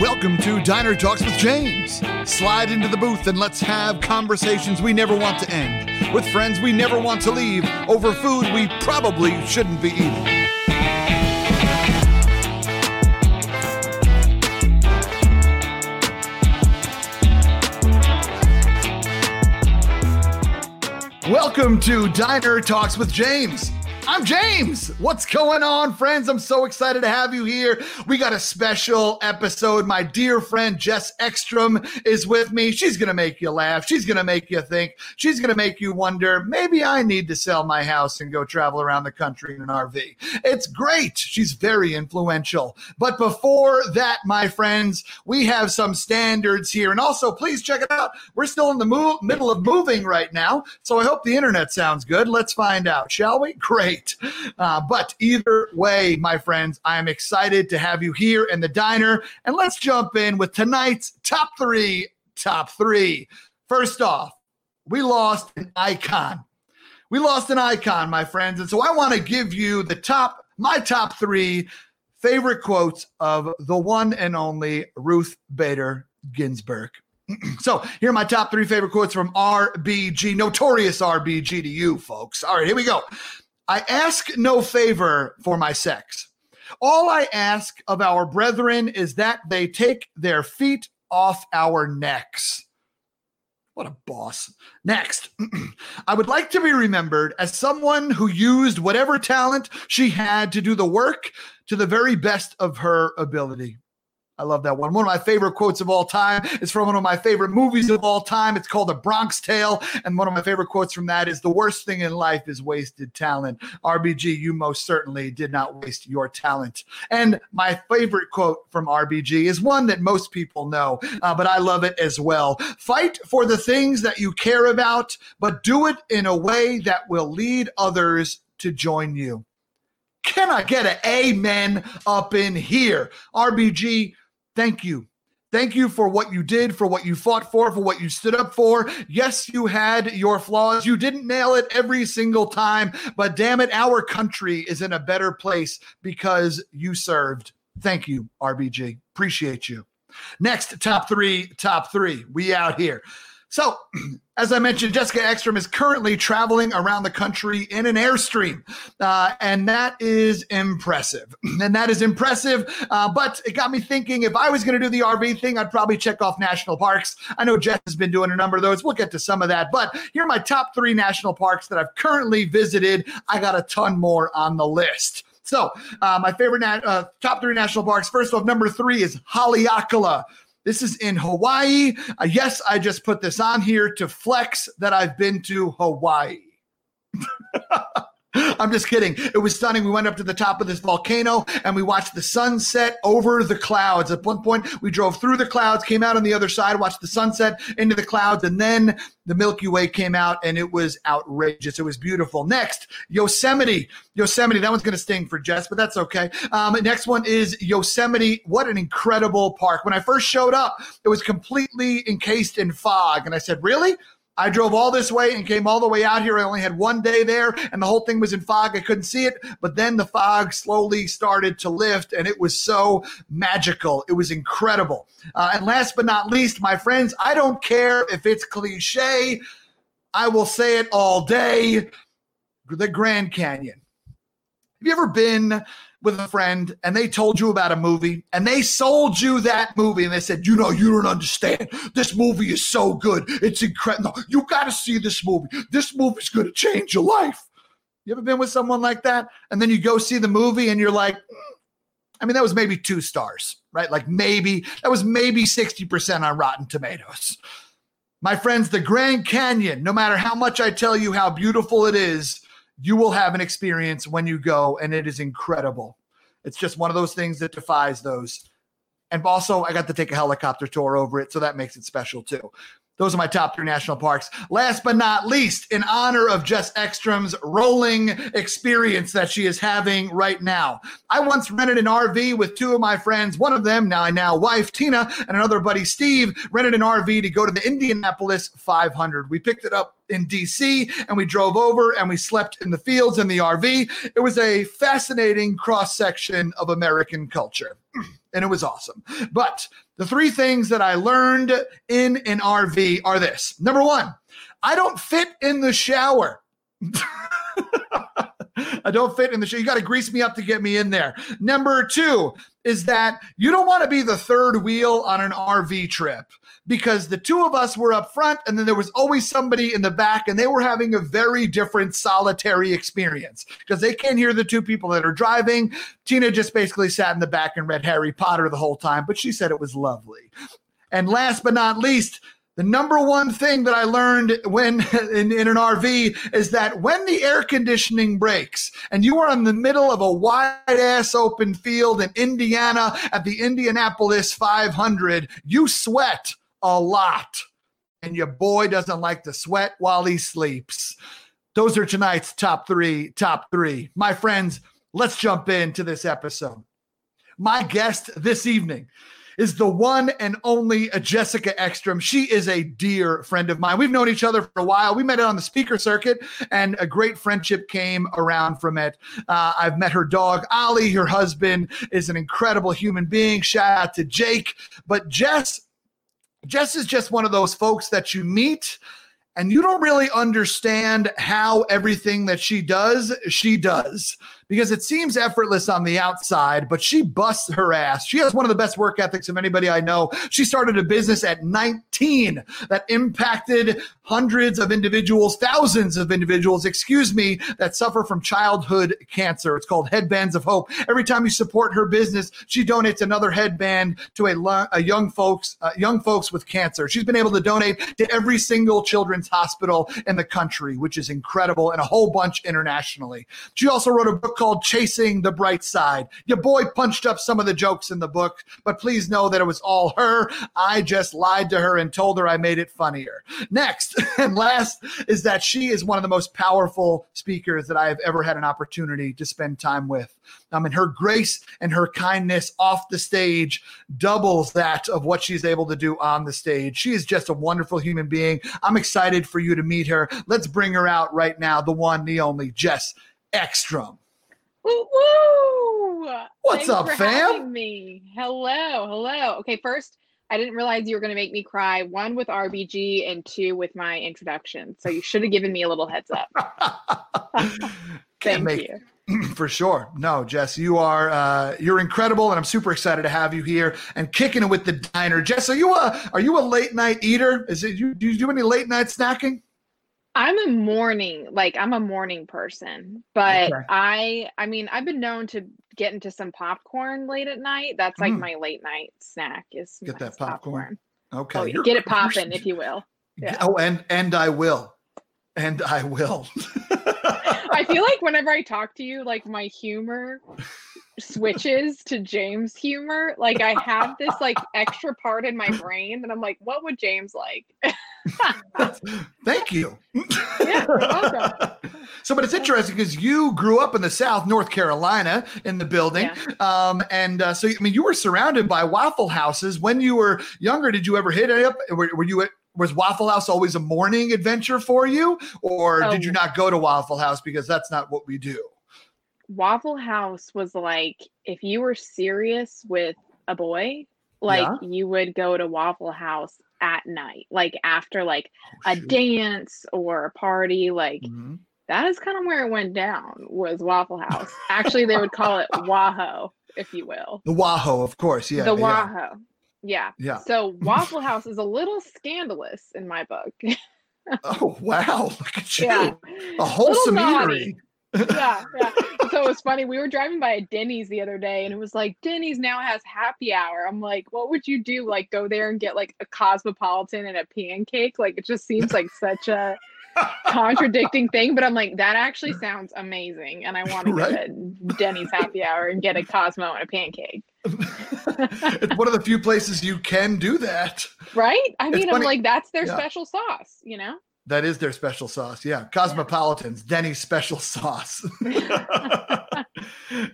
Welcome to Diner Talks with James. Slide into the booth and let's have conversations we never want to end with friends we never want to leave over food we probably shouldn't be eating. Welcome to Diner Talks with James. I'm James. What's going on, friends? I'm so excited to have you here. We got a special episode. My dear friend Jess Ekstrom is with me. She's going to make you laugh. She's going to make you think. She's going to make you wonder maybe I need to sell my house and go travel around the country in an RV. It's great. She's very influential. But before that, my friends, we have some standards here. And also, please check it out. We're still in the middle of moving right now. So I hope the internet sounds good. Let's find out, shall we? Great great. Uh, but either way, my friends, I am excited to have you here in the diner. And let's jump in with tonight's top three. Top three. First off, we lost an icon. We lost an icon, my friends. And so I want to give you the top, my top three favorite quotes of the one and only Ruth Bader Ginsburg. so here are my top three favorite quotes from RBG, notorious RBG to you folks. All right, here we go. I ask no favor for my sex. All I ask of our brethren is that they take their feet off our necks. What a boss. Next, I would like to be remembered as someone who used whatever talent she had to do the work to the very best of her ability. I love that one. One of my favorite quotes of all time is from one of my favorite movies of all time. It's called The Bronx Tale. And one of my favorite quotes from that is The worst thing in life is wasted talent. RBG, you most certainly did not waste your talent. And my favorite quote from RBG is one that most people know, uh, but I love it as well. Fight for the things that you care about, but do it in a way that will lead others to join you. Can I get an amen up in here? RBG, Thank you. Thank you for what you did, for what you fought for, for what you stood up for. Yes, you had your flaws. You didn't nail it every single time, but damn it, our country is in a better place because you served. Thank you, RBG. Appreciate you. Next, top three, top three. We out here. So, as I mentioned, Jessica Ekstrom is currently traveling around the country in an Airstream, uh, and that is impressive. And that is impressive. Uh, but it got me thinking if I was going to do the RV thing, I'd probably check off national parks. I know Jess has been doing a number of those. We'll get to some of that. But here are my top three national parks that I've currently visited. I got a ton more on the list. So, uh, my favorite na- uh, top three national parks. First off, number three is Haleakala. This is in Hawaii. Uh, yes, I just put this on here to flex that I've been to Hawaii. I'm just kidding. It was stunning. We went up to the top of this volcano and we watched the sunset over the clouds. At one point, we drove through the clouds, came out on the other side, watched the sunset into the clouds, and then the Milky Way came out and it was outrageous. It was beautiful. Next, Yosemite. Yosemite. That one's going to sting for Jess, but that's okay. Um, next one is Yosemite. What an incredible park. When I first showed up, it was completely encased in fog. And I said, Really? I drove all this way and came all the way out here. I only had one day there, and the whole thing was in fog. I couldn't see it, but then the fog slowly started to lift, and it was so magical. It was incredible. Uh, and last but not least, my friends, I don't care if it's cliche, I will say it all day the Grand Canyon. Have you ever been with a friend and they told you about a movie and they sold you that movie and they said, you know, you don't understand. This movie is so good. It's incredible. No, you got to see this movie. This movie's going to change your life. You ever been with someone like that? And then you go see the movie and you're like, mm. I mean, that was maybe two stars, right? Like maybe, that was maybe 60% on Rotten Tomatoes. My friends, the Grand Canyon, no matter how much I tell you how beautiful it is, you will have an experience when you go, and it is incredible. It's just one of those things that defies those. And also, I got to take a helicopter tour over it, so that makes it special too. Those are my top three national parks. Last but not least, in honor of Jess Ekstrom's rolling experience that she is having right now. I once rented an RV with two of my friends. One of them, now now wife Tina, and another buddy Steve, rented an RV to go to the Indianapolis 500. We picked it up in DC and we drove over and we slept in the fields in the RV. It was a fascinating cross section of American culture. and it was awesome. But the three things that I learned in an RV are this number one, I don't fit in the shower. I don't fit in the show. You got to grease me up to get me in there. Number two is that you don't want to be the third wheel on an RV trip because the two of us were up front and then there was always somebody in the back and they were having a very different solitary experience because they can't hear the two people that are driving. Tina just basically sat in the back and read Harry Potter the whole time, but she said it was lovely. And last but not least, the number one thing that I learned when in, in, an RV is that when the air conditioning breaks and you are in the middle of a wide ass open field in Indiana at the Indianapolis 500, you sweat a lot. And your boy doesn't like to sweat while he sleeps. Those are tonight's top three, top three. My friends, let's jump into this episode. My guest this evening is the one and only Jessica Ekstrom. She is a dear friend of mine. We've known each other for a while. We met on the speaker circuit, and a great friendship came around from it. Uh, I've met her dog, Ollie. Her husband is an incredible human being. Shout out to Jake. But Jess, Jess is just one of those folks that you meet and you don't really understand how everything that she does, she does because it seems effortless on the outside, but she busts her ass. She has one of the best work ethics of anybody I know. She started a business at 19 that impacted hundreds of individuals, thousands of individuals, excuse me, that suffer from childhood cancer. It's called Headbands of Hope. Every time you support her business, she donates another headband to a, a young folks, uh, young folks with cancer. She's been able to donate to every single children's hospital in the country, which is incredible, and a whole bunch internationally. She also wrote a book called Chasing the Bright Side. Your boy punched up some of the jokes in the book, but please know that it was all her. I just lied to her and told her I made it funnier. Next and last is that she is one of the most powerful speakers that I have ever had an opportunity to spend time with. I mean, her grace and her kindness off the stage doubles that of what she's able to do on the stage. She is just a wonderful human being. I'm excited for you to meet her. Let's bring her out right now, the one, the only, Jess Ekstrom. Woo woo! What's Thanks up, fam? Me. Hello, hello. Okay, first, I didn't realize you were going to make me cry. One with RBG and two with my introduction. So you should have given me a little heads up. Thank make- you. For sure. No, Jess, you are uh, you're incredible, and I'm super excited to have you here and kicking it with the diner. Jess, are you a are you a late night eater? Is it you do you do any late night snacking? I'm a morning, like I'm a morning person, but Okay. I, I mean, I've been known to get into some popcorn late at night. That's like Mm. my late night snack is Get that popcorn. Okay. Oh, yeah. Get it popping, if you will. Yeah. Oh, and and I will. And I will. I feel like whenever I talk to you, like my humor switches to James humor. Like I have this like extra part in my brain that I'm like, what would James like? Thank you. Yeah, welcome. So, but it's interesting because you grew up in the South, North Carolina, in the building, um, and uh, so I mean, you were surrounded by Waffle Houses when you were younger. Did you ever hit it up? Were, were you at, was Waffle House always a morning adventure for you, or did you Oh. not go to Waffle House because that's not what we do? Waffle House was like if you were serious with a boy, like Yeah. you would go to Waffle House at night, like after like Oh, a shoot. dance or a party, like Mhm. that is kind of where it went down was Waffle House. Actually, they would call it Waho, if you will. The Waho, of course. Yeah. the yeah. Waho. Yeah. Yeah. So Waffle House is a little scandalous in my book. Oh wow! Look at you. yeah. A wholesome eatery. Yeah, yeah. So it was funny. We were driving by a Denny's the other day, and it was like Denny's now has happy hour. I'm like, what would you do? Like, go there and get like a cosmopolitan and a pancake? Like, it just seems like such a contradicting thing. But I'm like, that actually sounds amazing, and I want to Right. go to Denny's happy hour and get a Cosmo and a pancake. it's one of the few places you can do that. Right? I mean, I'm like, that's their yeah. special sauce, you know? That is their special sauce. Yeah. Cosmopolitans, Denny's special sauce.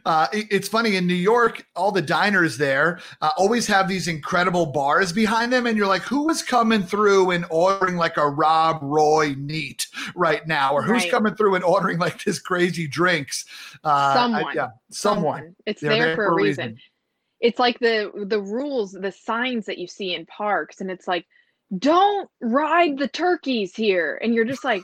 uh, it- it's funny in New York, all the diners there uh, always have these incredible bars behind them. And you're like, who is coming through and ordering like a Rob Roy neat right now? Or who's Right. coming through and ordering like this crazy drinks? Uh, I- Someone. yeah. Someone. It's They're there for a reason. it's like the the rules, the signs that you see in parks, and it's like, don't ride the turkeys here, and you're just like,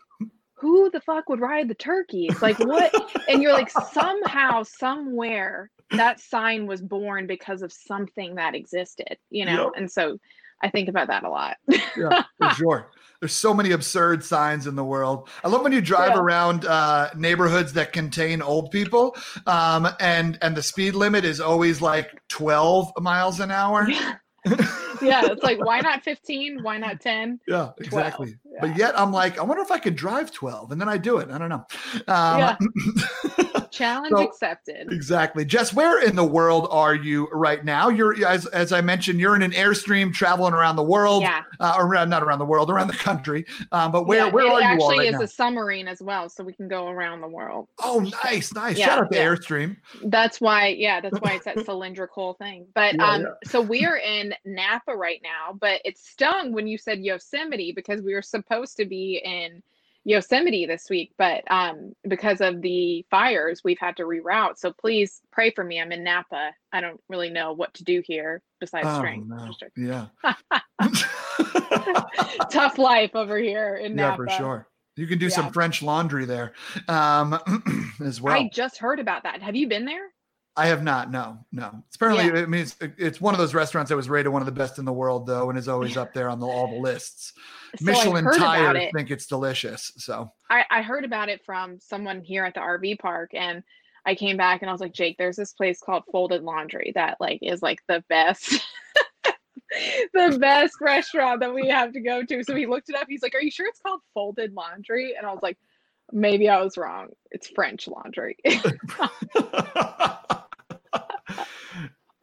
who the fuck would ride the turkeys? Like what? and you're like, somehow, somewhere, that sign was born because of something that existed, you know. Yep. And so, I think about that a lot. yeah, for sure. There's so many absurd signs in the world. I love when you drive yeah. around uh, neighborhoods that contain old people, um, and and the speed limit is always like 12 miles an hour. Yeah. yeah, it's like why not 15? Why not 10? Yeah, exactly. Yeah. But yet I'm like, I wonder if I could drive 12, and then I do it. I don't know. Um, yeah. Challenge so, accepted. Exactly. Jess, where in the world are you right now? You're as as I mentioned, you're in an airstream traveling around the world. Yeah. Uh, around not around the world, around the country. Um, but where yeah, where are you? Actually, right is a submarine as well, so we can go around the world. Oh, nice, nice. Yeah, Shout out to yeah. Airstream. That's why, yeah, that's why it's that cylindrical thing. But um, so we are in Napa right now, but it stung when you said Yosemite because we were supposed to be in Yosemite this week, but um, because of the fires, we've had to reroute. So please pray for me. I'm in Napa. I don't really know what to do here besides oh, strength. No. Yeah. Tough life over here in Napa. Yeah, for sure. You can do yeah. some French laundry there um, as well. I just heard about that. Have you been there? I have not. No, no. It's apparently, yeah. I mean, it's, it's one of those restaurants that was rated one of the best in the world, though, and is always up there on the, all the lists. So Michelin tires it. think it's delicious. So I, I heard about it from someone here at the RV park, and I came back and I was like, Jake, there's this place called Folded Laundry that like is like the best. the best restaurant that we have to go to. So he looked it up. He's like, Are you sure it's called Folded Laundry? And I was like, Maybe I was wrong. It's French laundry.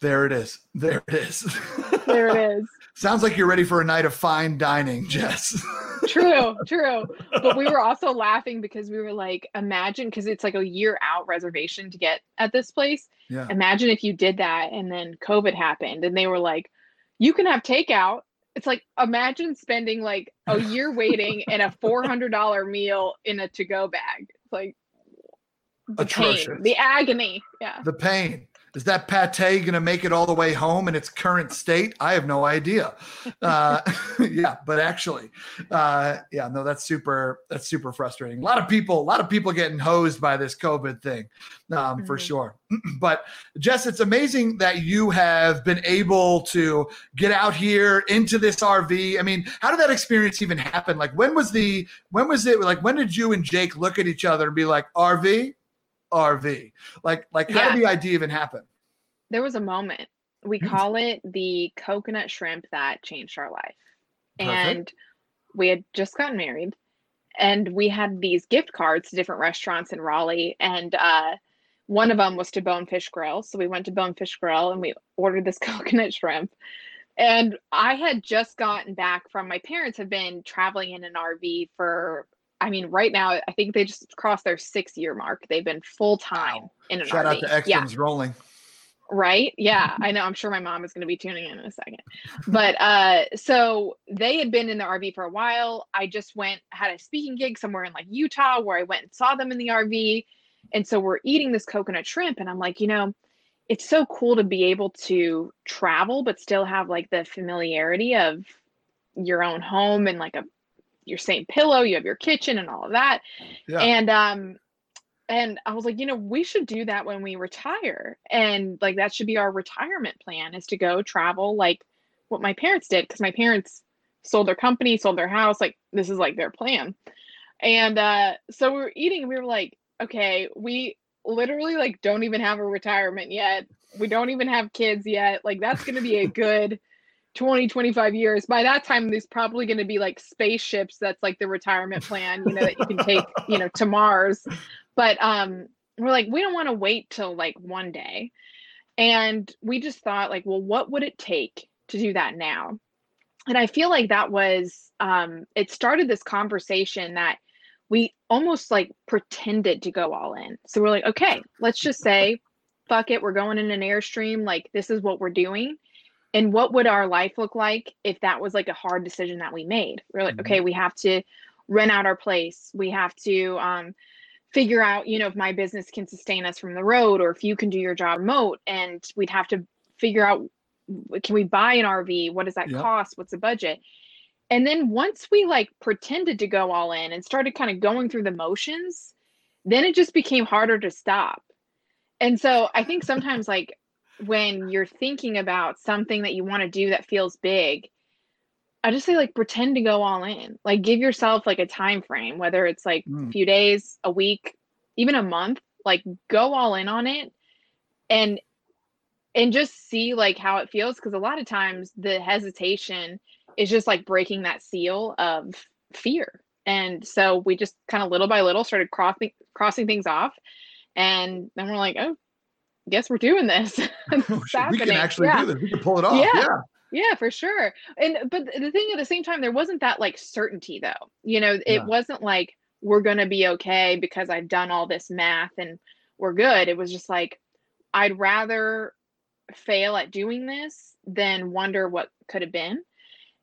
There it is. There it is. there it is. Sounds like you're ready for a night of fine dining, Jess. true, true. But we were also laughing because we were like, imagine, because it's like a year out reservation to get at this place. Yeah. Imagine if you did that and then COVID happened and they were like, you can have takeout. It's like, imagine spending like a year waiting and a $400 meal in a to go bag. It's like, the Atrocious. pain, the agony. Yeah. The pain. Is that pate going to make it all the way home in its current state? I have no idea. Uh, yeah, but actually, uh, yeah, no, that's super. That's super frustrating. A lot of people, a lot of people getting hosed by this COVID thing, um, mm-hmm. for sure. but Jess, it's amazing that you have been able to get out here into this RV. I mean, how did that experience even happen? Like, when was the? When was it? Like, when did you and Jake look at each other and be like, RV? RV? Like, like how yeah. did the idea even happen? There was a moment. We mm. call it the coconut shrimp that changed our life. Perfect. And we had just gotten married and we had these gift cards to different restaurants in Raleigh. And uh, one of them was to Bonefish Grill. So we went to Bonefish Grill and we ordered this coconut shrimp. And I had just gotten back from my parents have been traveling in an RV for I mean, right now, I think they just crossed their six year mark. They've been full time wow. in an Shout RV. out to Ekstroms yeah. rolling. Right. Yeah. I know. I'm sure my mom is going to be tuning in in a second. But uh, so they had been in the RV for a while. I just went, had a speaking gig somewhere in like Utah where I went and saw them in the RV. And so we're eating this coconut shrimp. And I'm like, you know, it's so cool to be able to travel, but still have like the familiarity of your own home and like a your same pillow, you have your kitchen and all of that. Yeah. And um and I was like, you know, we should do that when we retire. And like that should be our retirement plan is to go travel like what my parents did because my parents sold their company, sold their house, like this is like their plan. And uh so we were eating and we were like, okay, we literally like don't even have a retirement yet. We don't even have kids yet. Like that's going to be a good 20 25 years by that time there's probably going to be like spaceships that's like the retirement plan you know that you can take you know to mars. But um we're like we don't want to wait till like one day. And we just thought like well what would it take to do that now? And i feel like that was um it started this conversation that we almost like pretended to go all in. So we're like okay let's just say fuck it we're going in an airstream like this is what we're doing and what would our life look like if that was like a hard decision that we made we're like mm-hmm. okay we have to rent out our place we have to um, figure out you know if my business can sustain us from the road or if you can do your job remote and we'd have to figure out can we buy an RV? What does that Yep. cost? What's the budget? And then once we like pretended to go all in and started kind of going through the motions, then it just became harder to stop. And so I think sometimes like when you're thinking about something that you want to do that feels big, I just say like pretend to go all in. Like give yourself like a time frame, whether it's like a Mm. few days, a week, even a month, like go all in on it and and just see like how it feels because a lot of times the hesitation is just like breaking that seal of fear. And so we just kind of little by little started crossing crossing things off and then we're like, "Oh, guess we're doing this." We can actually Yeah. do this. We can pull it off. Yeah. Yeah. Yeah, for sure. And but the thing at the same time, there wasn't that like certainty though. You know, it wasn't like we're gonna be okay because I've done all this math and we're good. It was just like I'd rather fail at doing this than wonder what could have been.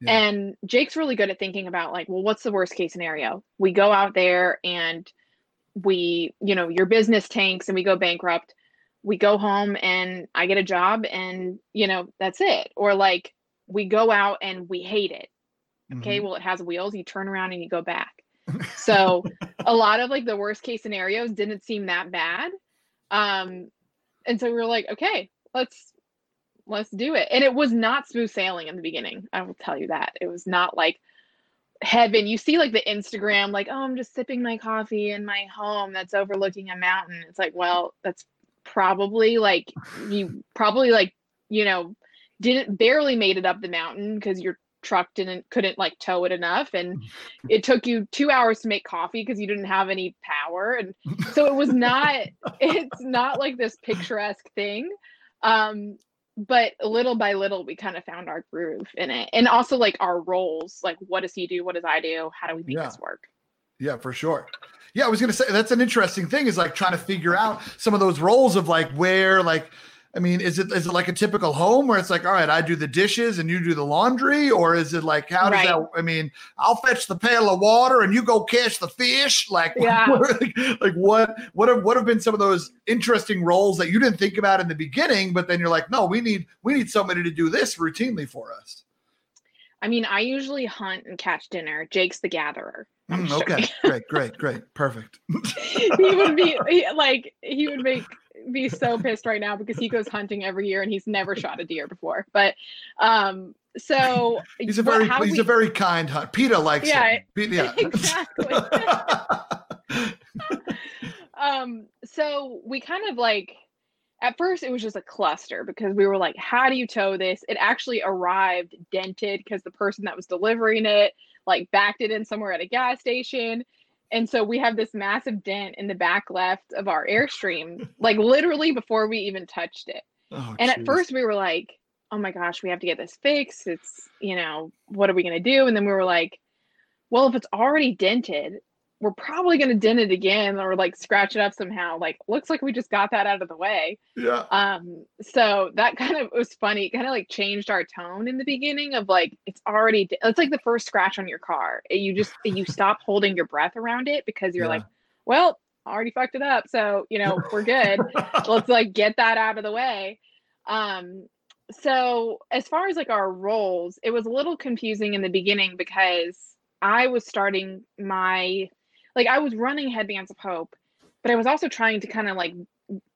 Yeah. And Jake's really good at thinking about like, well, what's the worst case scenario? We go out there and we, you know, your business tanks and we go bankrupt. We go home and I get a job and, you know, that's it. Or like we go out and we hate it. Okay, Mhm. well, it has wheels. You turn around and you go back. So a lot of like the worst case scenarios didn't seem that bad. Um, and so we were like, okay, let's let's do it. And it was not smooth sailing in the beginning. I will tell you that. It was not like heaven. You see like the Instagram, like, oh, I'm just sipping my coffee in my home that's overlooking a mountain. It's like, well, that's probably like you probably like, you know, didn't barely made it up the mountain because your truck didn't couldn't like tow it enough. And it took you two hours to make coffee because you didn't have any power. And so it was not it's not like this picturesque thing. Um but little by little we kind of found our groove in it. And also like our roles like what does he do? What does i do? How do we make Yeah. this work? Yeah, for sure. Yeah, I was gonna say that's an interesting thing is like trying to figure out some of those roles of like where like I mean, is it is it like a typical home where it's like, all right, I do the dishes and you do the laundry, or is it like how does Right. that? I mean, I'll fetch the pail of water and you go catch the fish. Like, Yeah. like, like what what have what have been some of those interesting roles that you didn't think about in the beginning, but then you're like, no, we need we need somebody to do this routinely for us. i mean i usually hunt and catch dinner jake's the gatherer Mm, okay, joking. great, great, great, perfect. he would be he- like he would make be so pissed right now because he goes hunting every year and he's never shot a deer before but um so He's a very he's we- a very kind hunt. Peter likes Yeah, him. Pete- yeah. exactly um so we kind of like at first it was just a cluster because we were like how do you tow this it actually arrived dented because the person that was delivering it like backed it in somewhere at a gas station and so we have this massive dent in the back left of our airstream like literally before we even touched it Oh, and at first we were like, oh my gosh, we have to get this fixed. It's, you know, what are we going to do? And then we were like, well, if it's already dented, we're probably going to dent it again or like scratch it up somehow. Like, looks like we just got that out of the way. yeah, Um, so that kind of was funny. It kind of like changed our tone in the beginning of like, it's already, it's like the first scratch on your car. You just, you stop holding your breath around it because you're Yeah. like, well, already fucked it up. So, you know, we're good let's like get that out of the way um so as far as like our roles it was a little confusing in the beginning because i was starting my like i was running headbands of hope but i was also trying to kind of like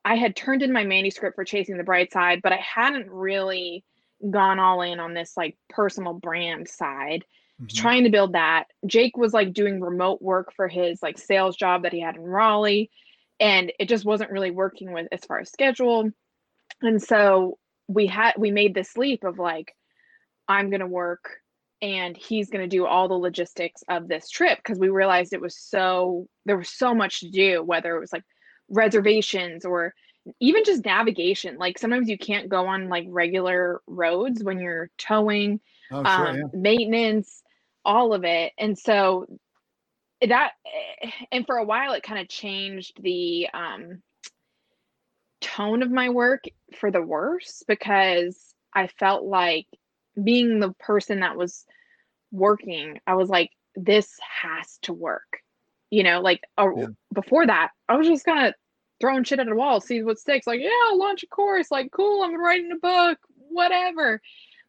i had turned in my manuscript for chasing the bright side but i hadn't really gone all in on this like personal brand side Mhm. trying to build that. Jake was like doing remote work for his like sales job that he had in Raleigh, and it just wasn't really working with as far as schedule. And so we had we made this leap of like, I'm gonna work and he's gonna do all the logistics of this trip because we realized it was so there was so much to do, whether it was like reservations or even just navigation. Like sometimes you can't go on like regular roads when you're towing Oh, sure, um, yeah. maintenance, all of it. And so that, and for a while, it kind of changed the um, tone of my work for the worse because I felt like being the person that was working, I was like, this has to work. You know, like uh, Yeah. before that, I was just kind of throwing shit at the wall, see what sticks. Like, yeah, I'll launch a course. Like, cool, I'm writing a book. whatever.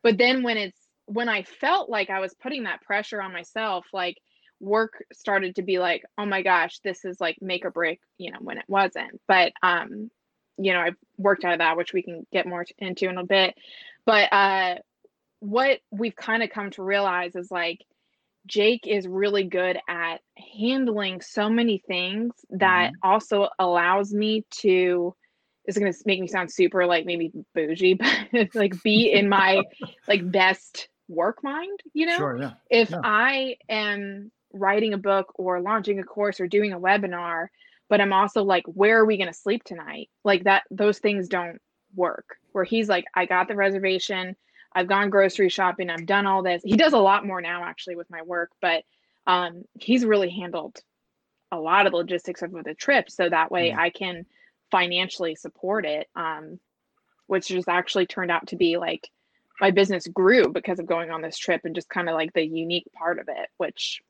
But then when it's when I felt like I was putting that pressure on myself, like work started to be like, oh my gosh, this is like make or break, you know, when it wasn't. But um, you know, I've worked out of that, which we can get more into in a bit. But uh what we've kind of come to realize is like Jake is really good at handling so many things that mm-hmm. also allows me to is going to make me sound super like maybe bougie but like be in my like best work mind you know sure, yeah. if yeah. i am writing a book or launching a course or doing a webinar but i'm also like where are we going to sleep tonight like that those things don't work where he's like i got the reservation I've gone grocery shopping. I've done all this. He does a lot more now, actually, with my work, but um, he's really handled a lot of the logistics of the trip. So that way mm-hmm. I can financially support it, um, which just actually turned out to be like my business grew because of going on this trip and just kind of like the unique part of it, which,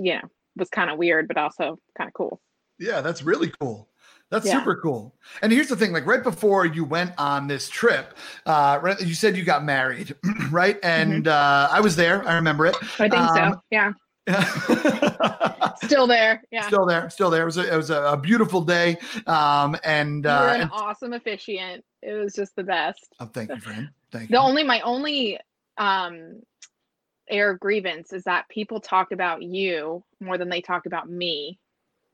you know, was kind of weird, but also kind of cool. Yeah, that's really cool. That's yeah. super cool. And here's the thing: like right before you went on this trip, uh, you said you got married, right? And mm-hmm. uh, I was there. I remember it. I think um, so. Yeah. still there. Yeah. Still there. Still there. It was a, it was a, beautiful day. Um, and uh, you were uh, an and, awesome officiant. It was just the best. Oh, thank you, friend. Thank the you. The only my only um air grievance is that people talk about you more than they talk about me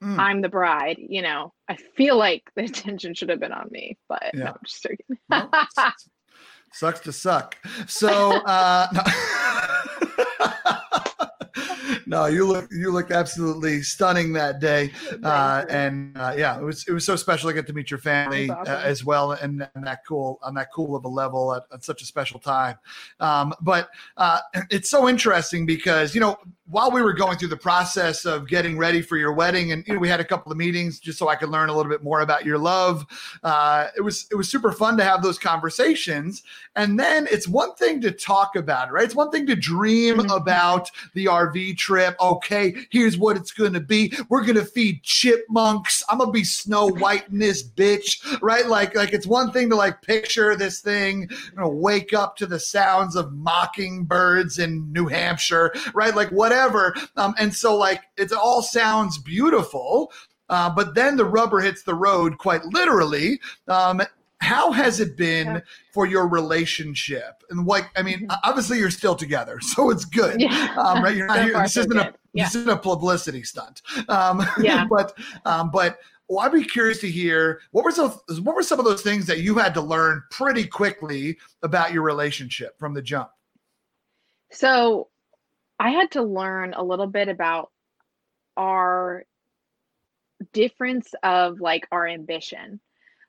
Mm. I'm the bride, you know. I feel like the attention should have been on me, but yeah. no, I'm just joking. sucks to suck. So uh no. No, you look you look absolutely stunning that day, uh, and uh, yeah, it was it was so special to get to meet your family uh, awesome. uh, as well, and, and, that cool on that cool of a level at, at such a special time. Um, but uh, it's so interesting because you know while we were going through the process of getting ready for your wedding, and you know we had a couple of meetings just so I could learn a little bit more about your love. Uh, it was it was super fun to have those conversations, and then it's one thing to talk about right? It's one thing to dream mm-hmm. about the RV trip trip. Okay, here's what it's gonna be. We're gonna feed chipmunks. I'm gonna be Snow White in this bitch, right? Like, like it's one thing to like picture this thing, you know, wake up to the sounds of mockingbirds in New Hampshire, right? Like whatever. Um, and so like it all sounds beautiful. Uh, but then the rubber hits the road quite literally. Um, how has it been yeah. for your relationship and like i mean mm-hmm. obviously you're still together so it's good yeah. um, right you're not here this isn't a yeah. this isn't a publicity stunt um, yeah but um, but well, I'd be curious to hear what were some what were some of those things that you had to learn pretty quickly about your relationship from the jump. So, I had to learn a little bit about our difference of like our ambition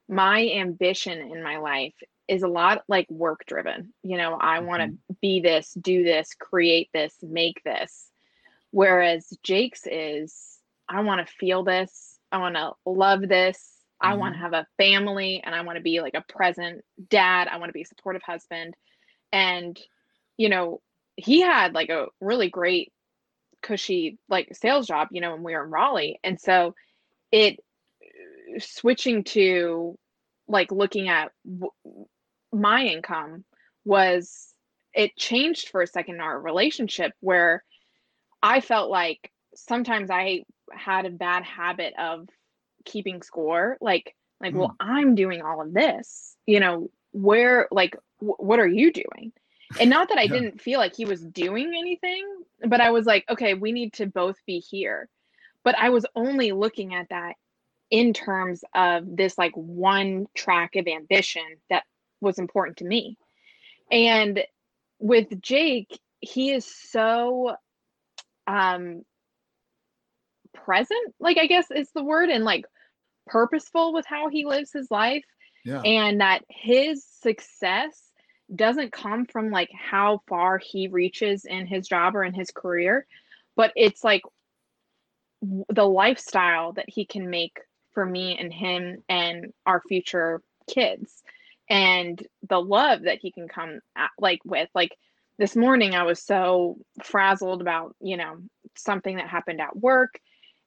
my ambition in my life is a lot like work driven. You know, I want to mm-hmm. be this, do this, create this, make this. Whereas Jake's is, I want to feel this. I want to love this. Mm-hmm. I want to have a family and I want to be like a present dad. I want to be a supportive husband. And, you know, he had like a really great, cushy, like sales job, you know, when we were in Raleigh. And so it, switching to like looking at w- my income was it changed for a second in our relationship where I felt like sometimes I had a bad habit of keeping score like like mm. well I'm doing all of this you know where like w- what are you doing and not that I yeah. didn't feel like he was doing anything but I was like okay we need to both be here but I was only looking at that in terms of this like one track of ambition that was important to me. And with Jake, he is so um present, like I guess is the word, and like purposeful with how he lives his life. Yeah. And that his success doesn't come from like how far he reaches in his job or in his career, but it's like the lifestyle that he can make for me and him and our future kids and the love that he can come at, like with like this morning i was so frazzled about you know something that happened at work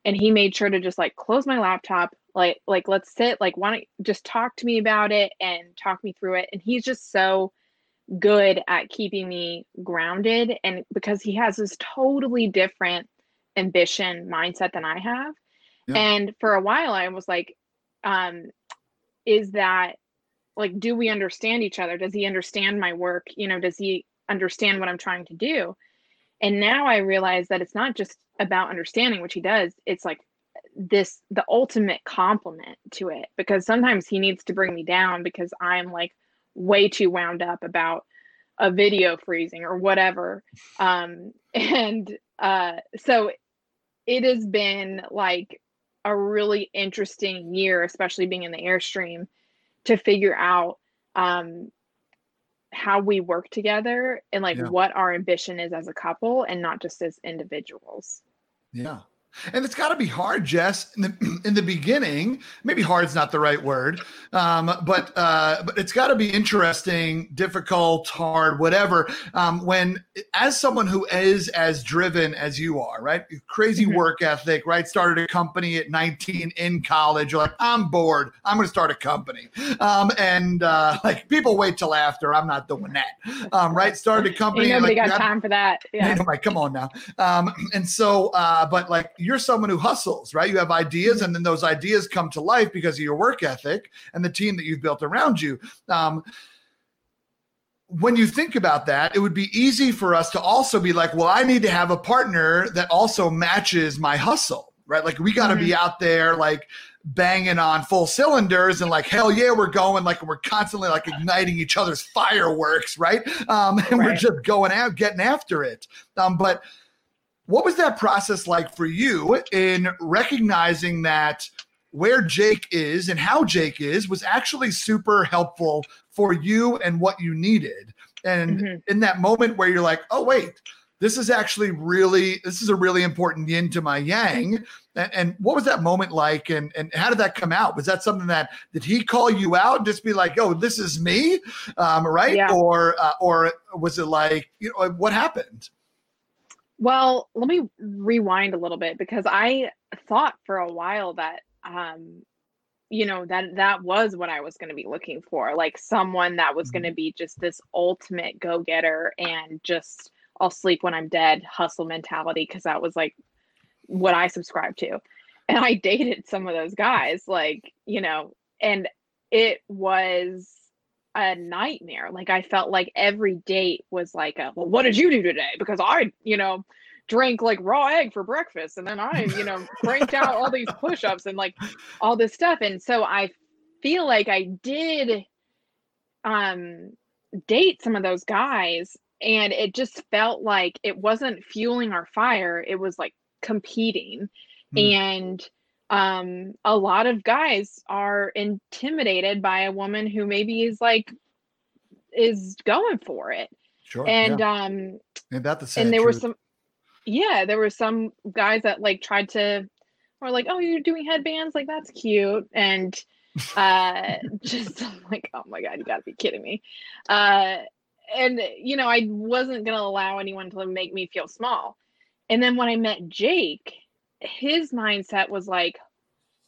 and he made sure to just like close my laptop like like let's sit like why don't just talk to me about it and talk me through it and he's just so good at keeping me grounded and because he has this totally different ambition mindset than I have. Yeah. And for a while I was like um is that like do we understand each other? Does he understand my work? You know, does he understand what I'm trying to do? And now I realize that it's not just about understanding which he does. It's like this the ultimate compliment to it because sometimes he needs to bring me down because I'm like way too wound up about a video freezing or whatever. Um, and uh, so it has been like a really interesting year, especially being in the Airstream, to figure out um, how we work together and like yeah. what our ambition is as a couple and not just as individuals. Yeah. And it's got to be hard, Jess, in the, in the beginning. Maybe hard's not the right word, um, but uh, but it's got to be interesting, difficult, hard, whatever. Um, when, as someone who is as driven as you are, right? Crazy mm-hmm. work ethic, right? Started a company at 19 in college. You're like, I'm bored. I'm going to start a company. Um, and uh, like people wait till after. I'm not doing that. Um, right? Started a company. Ain't nobody like, got time for that. Yeah. Come on now. Um, and so, uh, but like you're someone who hustles, right? You have ideas, mm-hmm. and then those ideas come to life because of your work ethic and the team that you've built around you. Um, when you think about that, it would be easy for us to also be like, well, I need to have a partner that also matches my hustle, right? Like we got to mm-hmm. be out there, like banging on full cylinders and like hell yeah we're going like we're constantly like igniting each other's fireworks right um and right. we're just going out getting after it um but what was that process like for you in recognizing that where Jake is and how Jake is was actually super helpful for you and what you needed? And mm-hmm. in that moment where you're like, oh, wait, this is actually really, this is a really important yin to my yang. And, and, what was that moment like? And, and how did that come out? Was that something that, did he call you out and just be like, oh, this is me? Um, right. Yeah. Or, uh, or was it like, you know, what happened? Well, let me rewind a little bit because I thought for a while that um you know that that was what I was going to be looking for, like someone that was going to mm-hmm. be just this ultimate go-getter and just I'll sleep when I'm dead hustle mentality because that was like what I subscribed to. And I dated some of those guys like, you know, and it was a nightmare. Like I felt like every date was like a, well, what did you do today? Because I, you know, drank like raw egg for breakfast and then I, you know, cranked out all these push-ups and like all this stuff. And so I feel like I did um date some of those guys and it just felt like it wasn't fueling our fire. It was like competing. Mm. And um, a lot of guys are intimidated by a woman who maybe is like is going for it. Sure. And yeah. um and that the and there truth. were some yeah, there were some guys that like tried to or like, oh, you're doing headbands, like that's cute. And uh just like, oh my god, you gotta be kidding me. Uh and you know, I wasn't gonna allow anyone to make me feel small. And then when I met Jake, his mindset was like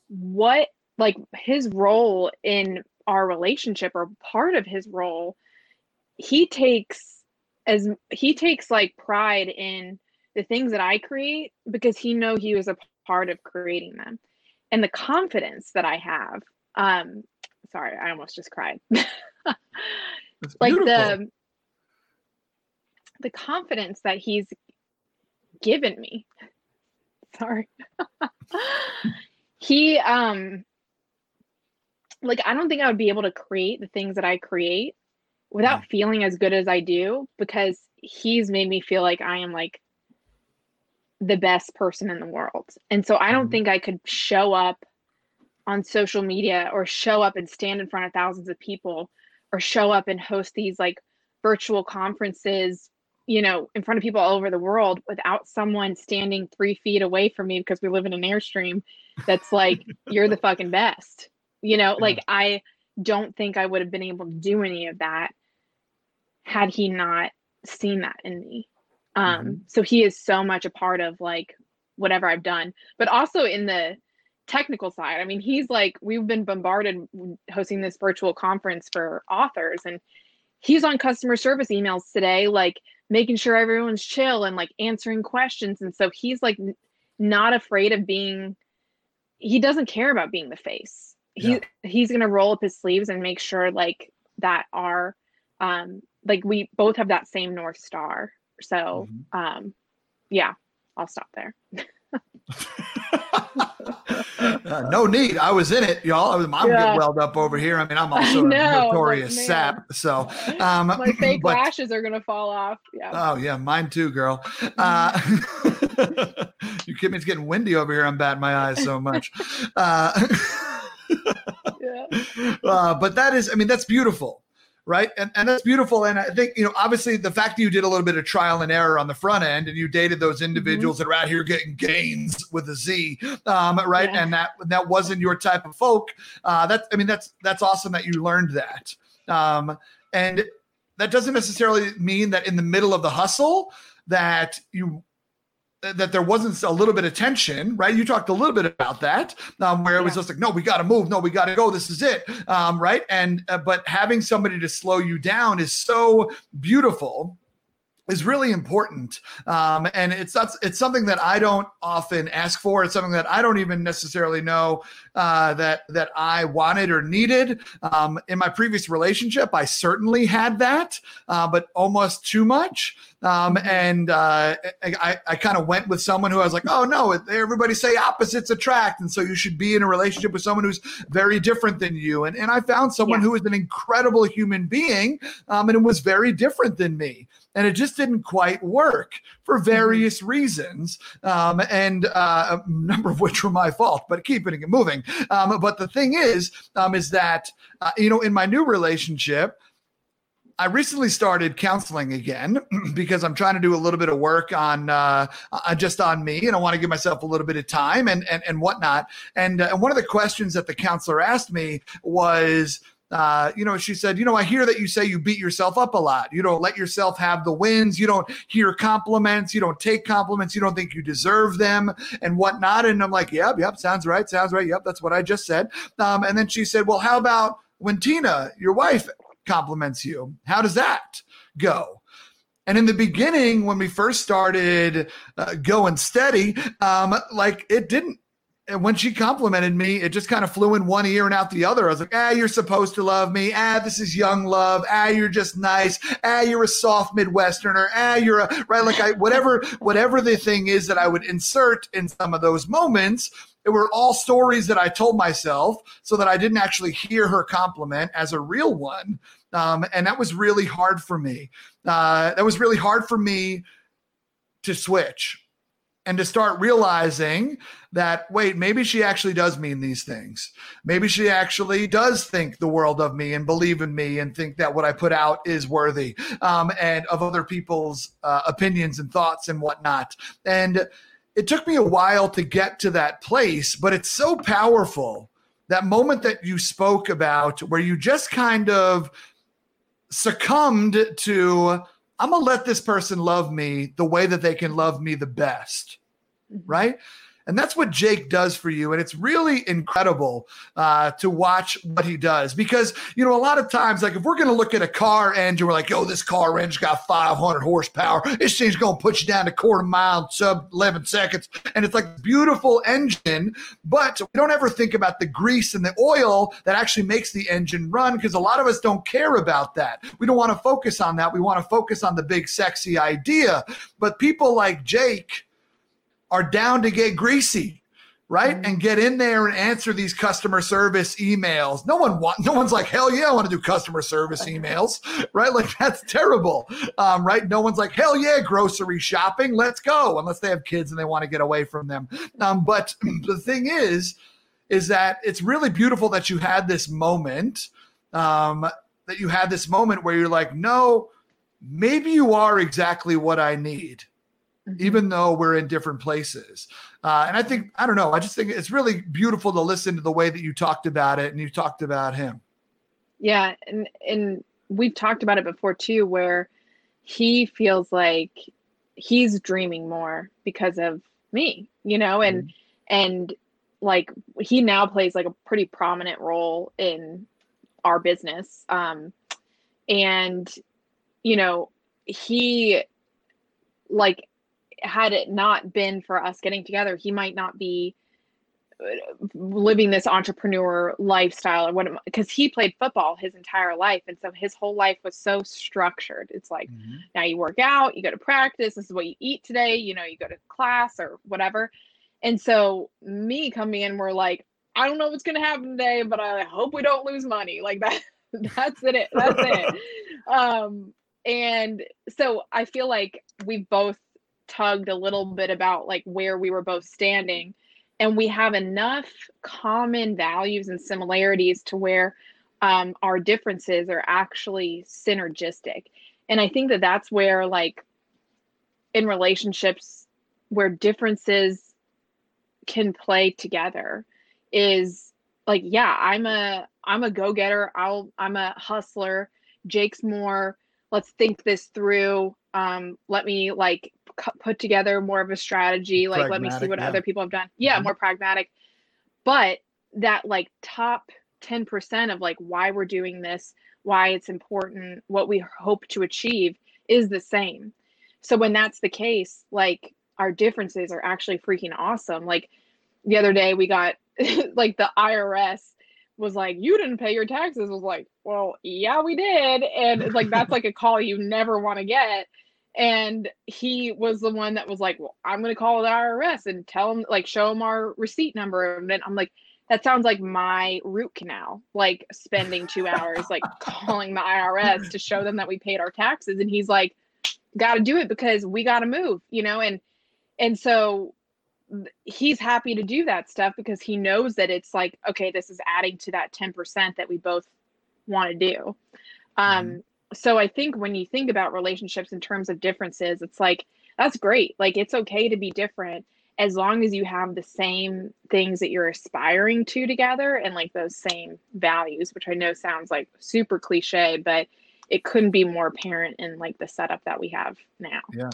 what like his role in our relationship or part of his role he takes as he takes like pride in the things that I create because he know he was a part of creating them. And the confidence that I have um sorry I almost just cried. Like the the confidence that he's given me sorry he um like i don't think i would be able to create the things that i create without mm. feeling as good as i do because he's made me feel like i am like the best person in the world and so i don't mm. think i could show up on social media or show up and stand in front of thousands of people or show up and host these like virtual conferences you know, in front of people all over the world without someone standing three feet away from me because we live in an airstream that's like, you're the fucking best. You know, like I don't think I would have been able to do any of that had he not seen that in me. Um, mm-hmm. so he is so much a part of like whatever I've done, but also in the technical side. I mean, he's like, we've been bombarded hosting this virtual conference for authors and he's on customer service emails today, like making sure everyone's chill and like answering questions. And so he's like not afraid of being, he doesn't care about being the face. He, Yeah. he's going to roll up his sleeves and make sure like that our, um, like we both have that same North Star. So, Mhm. um, yeah, I'll stop there. Uh, no need. I was in it, y'all. I was, I'm Yeah. getting welled up over here. I mean, I'm also know, a like, notorious man. sap. So, um, My fake but- lashes are going to fall off. Yeah. Oh yeah, mine too, girl. Uh, you kidding me? It's getting windy over here. I'm batting my eyes so much. Uh, yeah. uh, but that is, I mean, that's beautiful, right? And and that's beautiful. And I think you know, obviously, the fact that you did a little bit of trial and error on the front end, and you dated those Mm-hmm. individuals that are out here getting gains with a Z, um, right? Yeah. And that that wasn't your type of folk. Uh, that's, I mean, that's that's awesome that you learned that. Um, and that doesn't necessarily mean that in the middle of the hustle that you that there wasn't a little bit of tension, right? You talked a little bit about that, um, where it was Yeah. just like, no, we got to move, no, we got to go, this is it, um, right? And uh, but having somebody to slow you down is so beautiful, is really important, um, and it's that's it's something that I don't often ask for. It's something that I don't even necessarily know uh, that that I wanted or needed. Um, in my previous relationship, I certainly had that, uh, but almost too much. Um, and uh, I, I kind of went with someone who I was like, oh no, everybody say opposites attract, and so you should be in a relationship with someone who's very different than you. And and I found someone Yeah. who was an incredible human being, um, and it was very different than me. And it just didn't quite work for various reasons, um, and uh, a number of which were my fault. But keeping it moving. Um, but the thing is, um, is that uh, you know, in my new relationship, I recently started counseling again because I'm trying to do a little bit of work on uh, uh, just on me, and I want to give myself a little bit of time and and, and whatnot. And uh, and one of the questions that the counselor asked me was. Uh, you know, she said, you know, I hear that you say you beat yourself up a lot. You don't let yourself have the wins. You don't hear compliments. You don't take compliments. You don't think you deserve them and whatnot. And I'm like, yep, yep, sounds right. Sounds right. Yep, that's what I just said. Um, and then she said, well, how about when Tina, your wife, compliments you? How does that go? And in the beginning, when we first started uh, going steady, um, like it didn't. And when she complimented me, it just kind of flew in one ear and out the other. I was like, ah, you're supposed to love me. Ah, this is young love. Ah, you're just nice. Ah, you're a soft Midwesterner. Ah, you're a, right? Like I, whatever, whatever the thing is that I would insert in some of those moments, it were all stories that I told myself so that I didn't actually hear her compliment as a real one. Um, and that was really hard for me. Uh, that was really hard for me to switch and to start realizing that wait maybe she actually does mean these things. Maybe she actually does think the world of me and believe in me and think that what i put out is worthy um, and of other people's uh, opinions and thoughts and whatnot. And it took me a while to get to that place but it's so powerful that moment that you spoke about where you just kind of succumbed to i'm gonna let this person love me the way that they can love me the best mm-hmm. right? And that's what Jake does for you. And it's really incredible uh, to watch what he does because, you know, a lot of times, like if we're going to look at a car engine, we're like, oh, this car engine's got 500 horsepower. This thing's going to put you down a quarter mile sub 11 seconds. And it's like beautiful engine, but we don't ever think about the grease and the oil that actually makes the engine run because a lot of us don't care about that. We don't want to focus on that. We want to focus on the big, sexy idea. But people like Jake, are down to get greasy, right? Mhm. And get in there and answer these customer service emails. No one want, no one's like, hell yeah, I want to do customer service emails, right? Like that's terrible, um, right? No one's like, hell yeah, grocery shopping, let's go, unless they have kids and they want to get away from them. Um, but the thing is, is that it's really beautiful that you had this moment, um, that you had this moment where you're like, no, maybe you are exactly what I need Mhm. even though we're in different places. Uh, and I think, I don't know, I just think it's really beautiful to listen to the way that you talked about it and you talked about him. Yeah, and and we've talked about it before too, where he feels like he's dreaming more because of me, you know, and and like he now plays like a pretty prominent role in our business. Um and you know he like had it not been for us getting together he might not be living this entrepreneur lifestyle or what because he played football his entire life and so his whole life was so structured. It's like mm-hmm. now you work out you go to practice this is what you eat today you know you go to class or whatever. And so me coming in we're like i don't know what's going to happen today but i hope we don't lose money. Like that that's it that's it. Um and so i feel like we've both tugged a little bit about like where we were both standing and we have enough common values and similarities to where um, our differences are actually synergistic. And i think that that's where like in relationships where differences can play together is like yeah i'm a i'm a go-getter. I'll i'm a hustler. Jake's more let's think this through um let me like put together more of a strategy like let me see what yeah. other people have done yeah mm-hmm. more pragmatic but that like top 10% of like why we're doing this why it's important what we hope to achieve is the same so when that's the case like our differences are actually freaking awesome like the other day we got like the irs was like you didn't pay your taxes was like well yeah we did. And it's like that's like a call you never want to get. And he was the one that was like well i'm going to call the irs and tell them like show them our receipt number. And then i'm like that sounds like my root canal like spending two hours like calling the irs to show them that we paid our taxes. And he's like got to do it because we got to move you know? And and so he's happy to do that stuff because he knows that it's like okay this is adding to that 10% that we both want to do um mm-hmm so I think when you think about relationships in terms of differences, it's like that's great. Like it's okay to be different as long as you have the same things that you're aspiring to together and like those same values, which I know sounds like super cliche, but it couldn't be more apparent in like the setup that we have now. Yeah.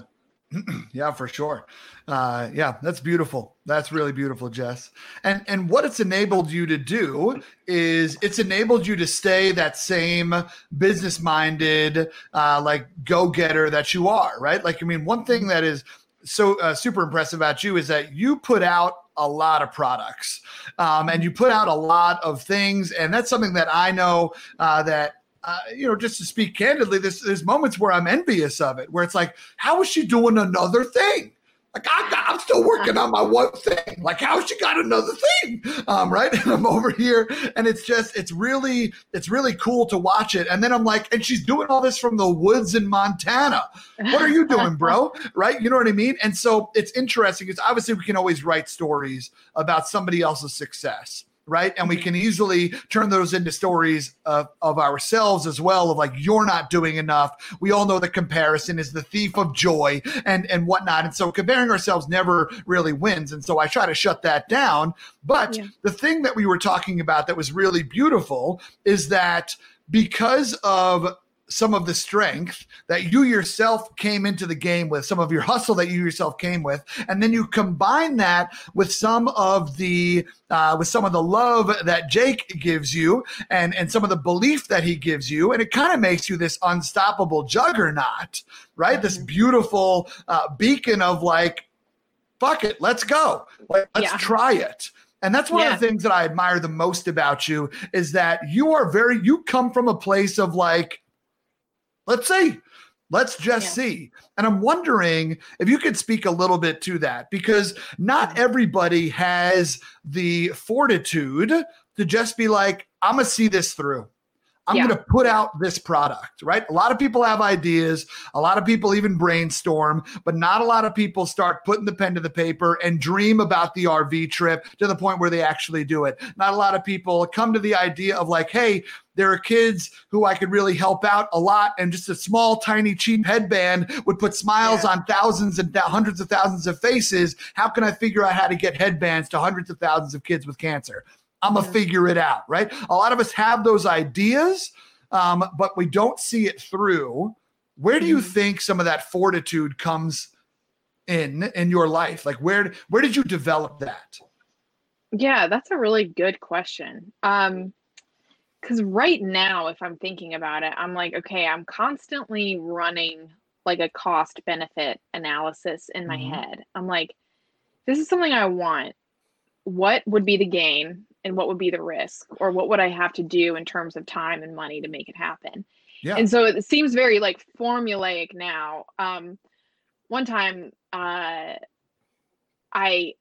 yeah, for sure. Uh, yeah, that's beautiful. That's really beautiful, Jess. And and what it's enabled you to do is it's enabled you to stay that same business minded, uh, like go getter that you are, right? Like, I mean, one thing that is so uh, super impressive about you is that you put out a lot of products um, and you put out a lot of things and that's something that i know uh, that uh, you know, just to speak candidly, there's, there's moments where I'm envious of it, where it's like, how is she doing another thing? Like I'm, I'm still working on my one thing. Like how she got another thing, um, right? And I'm over here, and it's just, it's really, it's really cool to watch it. And then I'm like, and she's doing all this from the woods in Montana. What are you doing, bro? right? You know what I mean? And so it's interesting because obviously we can always write stories about somebody else's success right? And we can easily turn those into stories of, of ourselves as well, of like, you're not doing enough. We all know the comparison is the thief of joy and, and whatnot. And so comparing ourselves never really wins. And so I try to shut that down. But yeah. the thing that we were talking about that was really beautiful is that because of some of the strength that you yourself came into the game with, some of your hustle that you yourself came with, and then you combine that with some of the uh, with some of the love that Jake gives you, and and some of the belief that he gives you, and it kind of makes you this unstoppable juggernaut, right? This mm-hmm. beautiful uh, beacon of like, fuck it, let's go, like, let's yeah. try it. And that's one yeah. of the things that I admire the most about you is that you are very, you come from a place of like, Let's see. Let's just yeah. see. And I'm wondering if you could speak a little bit to that because not mm-hmm. everybody has the fortitude to just be like, I'm going to see this through. I'm yeah. going to put out this product, right? A lot of people have ideas. A lot of people even brainstorm, but not a lot of people start putting the pen to the paper and dream about the RV trip to the point where they actually do it. Not a lot of people come to the idea of like, hey, there are kids who I could really help out a lot, and just a small, tiny, cheap headband would put smiles yeah. on thousands and th- hundreds of thousands of faces. How can I figure out how to get headbands to hundreds of thousands of kids with cancer? I'm gonna figure it out, right? A lot of us have those ideas, um, but we don't see it through. Where do you mm-hmm. think some of that fortitude comes in in your life? Like where where did you develop that? Yeah, that's a really good question. Um, because right now, if I'm thinking about it, I'm like, okay, I'm constantly running like a cost benefit analysis in my mm-hmm. head. I'm like, this is something I want. What would be the gain and what would be the risk? Or what would I have to do in terms of time and money to make it happen? Yeah. And so it seems very like formulaic now. Um, one time, uh, I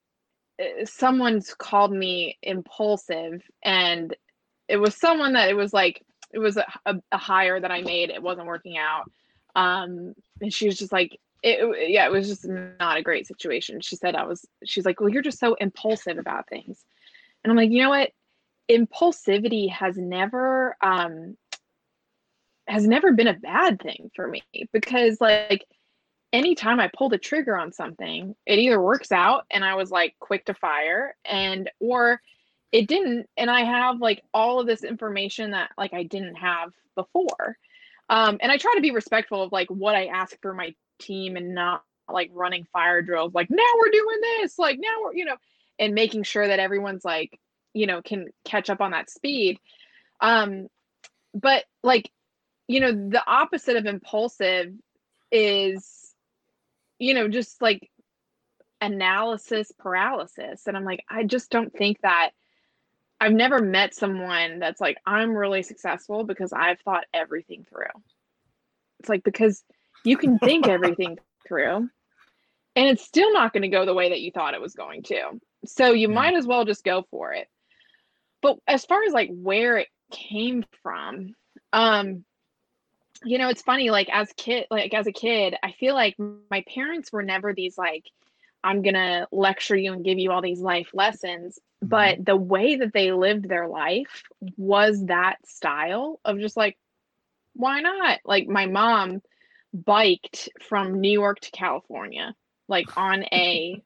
uh, someone's called me impulsive and it was someone that it was like it was a, a, a hire that I made. It wasn't working out. Um, and she was just like, it, yeah, it was just not a great situation. She said I was, she's like, well, you're just so impulsive about things. And I'm like, you know what? Impulsivity has never, um, has never been a bad thing for me because like anytime I pull the trigger on something, it either works out and I was like quick to fire and, or it didn't and i have like all of this information that like i didn't have before um and i try to be respectful of like what i ask for my team and not like running fire drills like now we're doing this like now we're you know and making sure that everyone's like you know can catch up on that speed. Um but like you know the opposite of impulsive is you know just like analysis paralysis. And i'm like i just don't think that I've never met someone that's like, I'm really successful because I've thought everything through. It's like, because you can think everything through and it's still not going to go the way that you thought it was going to. So you yeah. might as well just go for it. But as far as like where it came from, um, you know, it's funny, like as kid, like as a kid, I feel like my parents were never these like, I'm going to lecture you and give you all these life lessons. Mm-hmm. But the way that they lived their life was that style of just like, why not? Like my mom biked from New York to California, like on a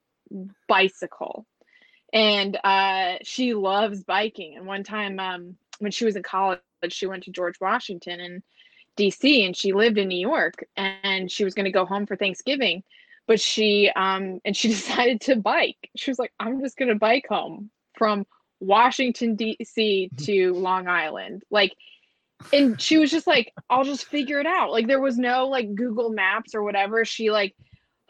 bicycle. And uh, she loves biking. And one time um, when she was in college, she went to George Washington and DC and she lived in New York and she was going to go home for Thanksgiving but she um and she decided to bike she was like i'm just gonna bike home from washington d.c to long island like and she was just like i'll just figure it out like there was no like google maps or whatever she like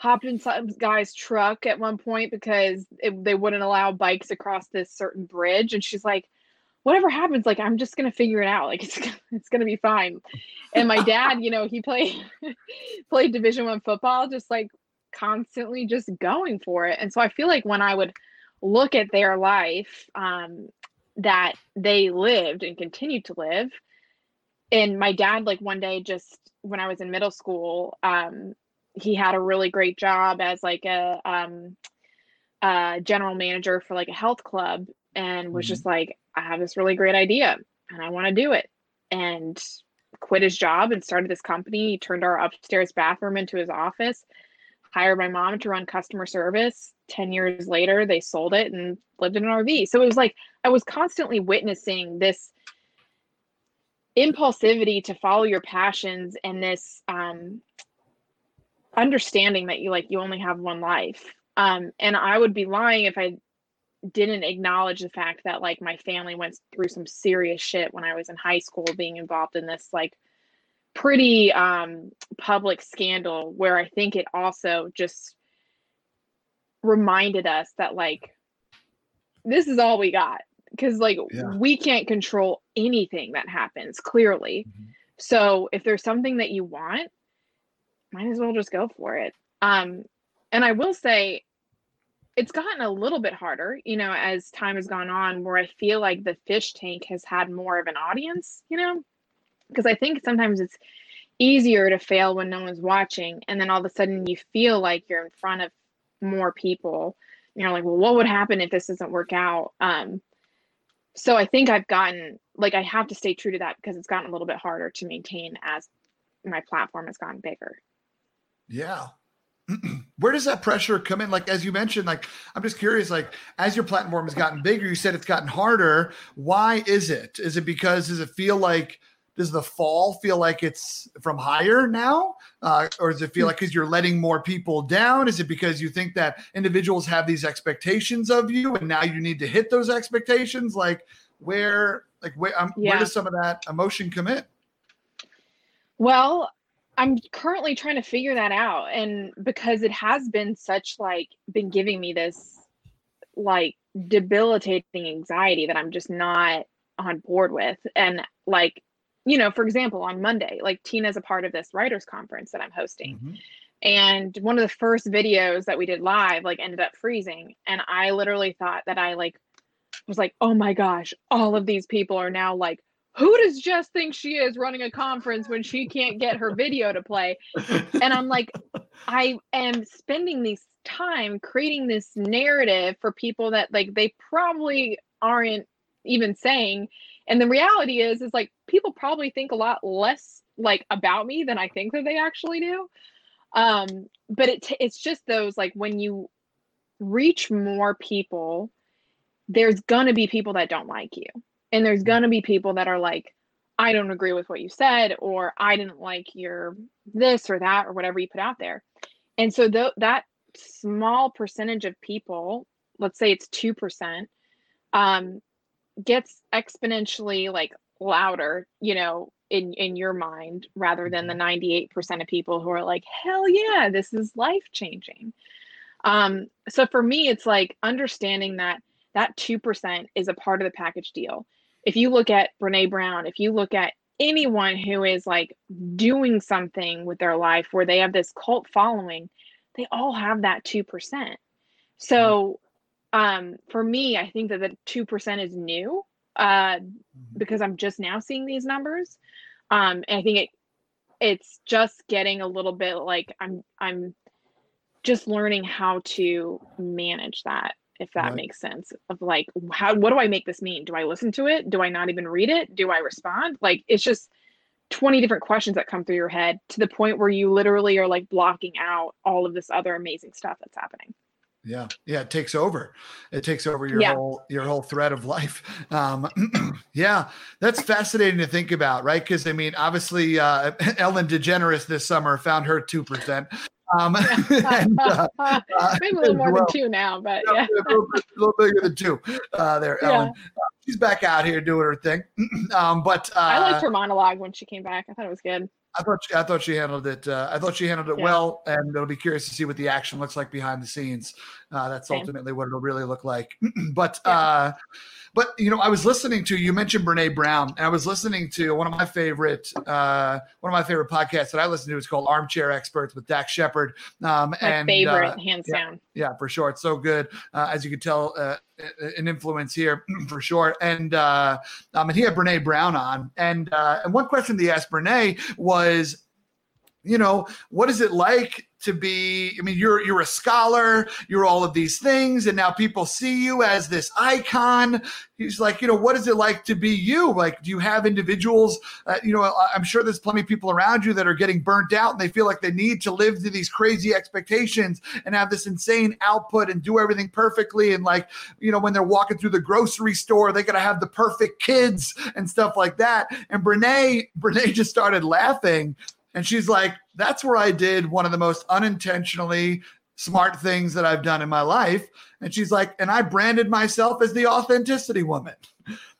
hopped in some guy's truck at one point because it, they wouldn't allow bikes across this certain bridge. And she's like whatever happens like i'm just gonna figure it out. Like it's, it's gonna be fine. And my dad you know he played played division one football just like constantly just going for it. And so I feel like when I would look at their life um, that they lived and continued to live, and my dad, like one day, just when I was in middle school, um, he had a really great job as like a um, general manager for like a health club and was mm-hmm. just like, I have this really great idea and I want to do it. And quit his job and started this company. He turned our upstairs bathroom into his office hired my mom to run customer service. 10 years later, they sold it and lived in an RV. So it was like I was constantly witnessing this impulsivity to follow your passions and this um, understanding that you like you only have one life. Um, and I would be lying if I didn't acknowledge the fact that like my family went through some serious shit when I was in high school being involved in this like pretty um, public scandal where I think it also just reminded us that like this is all we got because like yeah. we can't control anything that happens clearly. Mm-hmm. So if there's something that you want, might as well just go for it. Um, and I will say it's gotten a little bit harder, you know, as time has gone on, where I feel like the fish tank has had more of an audience, you know, because I think sometimes it's easier to fail when no one's watching and then all of a sudden you feel like you're in front of more people. You're like well what would happen if this doesn't work out? Um so i think i've gotten like i have to stay true to that because it's gotten a little bit harder to maintain as my platform has gotten bigger yeah. Where does that pressure come in? Like as you mentioned like i'm just curious like as your platform has gotten bigger you said it's gotten harder. Why is it? Is it because does it feel like does the fall feel like it's from higher now? Uh, or does it feel like because you're letting more people down? Is it because you think that individuals have these expectations of you and now you need to hit those expectations? Like where like where um, Yeah. where does some of that emotion come in? Well, I'm currently trying to figure that out. And because it has been such like been giving me this like debilitating anxiety that I'm just not on board with. And like, you know, for example, on Monday, like Tina's a part of this writers conference that I'm hosting. Mhm. And one of the first videos that we did live like ended up freezing. And I literally thought that I like was like, oh my gosh, all of these people are now like, who does Jess think she is running a conference when she can't get her video to play? And I'm like, I am spending this time creating this narrative for people that like they probably aren't even saying. And the reality is, is like people probably think a lot less like about me than I think that they actually do. Um, but it t- it's just those like when you reach more people, there's gonna be people that don't like you, and there's gonna be people that are like, I don't agree with what you said, or I didn't like your this or that or whatever you put out there. And so tho- that small percentage of people, let's say it's 2%, um, gets exponentially like louder, you know, in in your mind rather than the 98% of people who are like, "Hell yeah, this is life-changing." Um, so for me it's like understanding that that 2% is a part of the package deal. If you look at Brene Brown, if you look at anyone who is like doing something with their life where they have this cult following, they all have that 2%. So um, for me, I think that the 2% is new uh, because I'm just now seeing these numbers. Um, and I think it it's just getting a little bit like I'm I'm just learning how to manage that if that Right. makes sense of like how what do I make this mean? Do I listen to it? Do I not even read it? Do I respond? Like it's just 20 different questions that come through your head to the point where you literally are like blocking out all of this other amazing stuff that's happening. Yeah, yeah, it takes over. It takes over your Yeah. whole your whole thread of life. Um, yeah, that's fascinating to think about, right? Because I mean, obviously, uh, Ellen DeGeneres this summer found her two percent. Um, and, uh, Maybe a little more well. than two now, but yeah, a, little, a little bigger than two uh, there. Ellen. Uh, she's back out here doing her thing. um, but uh, I liked her monologue when she came back. I thought it was good. I thought she, I thought she handled it. Uh, I thought she handled it Yeah. well, and it'll be curious to see what the action looks like behind the scenes. Uh, that's Same. ultimately what it'll really look like. but Yeah. uh, but you know, I was listening to you mentioned Brene Brown, and I was listening to one of my favorite uh, one of my favorite podcasts that I listen to is called Armchair Experts with Dax Shepard. Um, My and favorite, uh, hands yeah. down. yeah, for sure. It's so good. Uh, as you can tell, uh, an influence here for sure. And uh, um, and he had Brene Brown on, and uh, and one question they asked Brene was, you know, what is it like to be? I mean, you're you're a scholar, you're all of these things, and now people see you as this icon. He's like, you know, what is it like to be you? Like, do you have individuals? Uh, you know, I'm sure there's plenty of people around you that are getting burnt out, and they feel like they need to live to these crazy expectations and have this insane output and do everything perfectly. And like, you know, when they're walking through the grocery store, they got to have the perfect kids and stuff like that. And Brene, Brene just started laughing, and she's like, "That's where I did one of the most unintentionally smart things that I've done in my life." And she's like, "And I branded myself as the authenticity woman."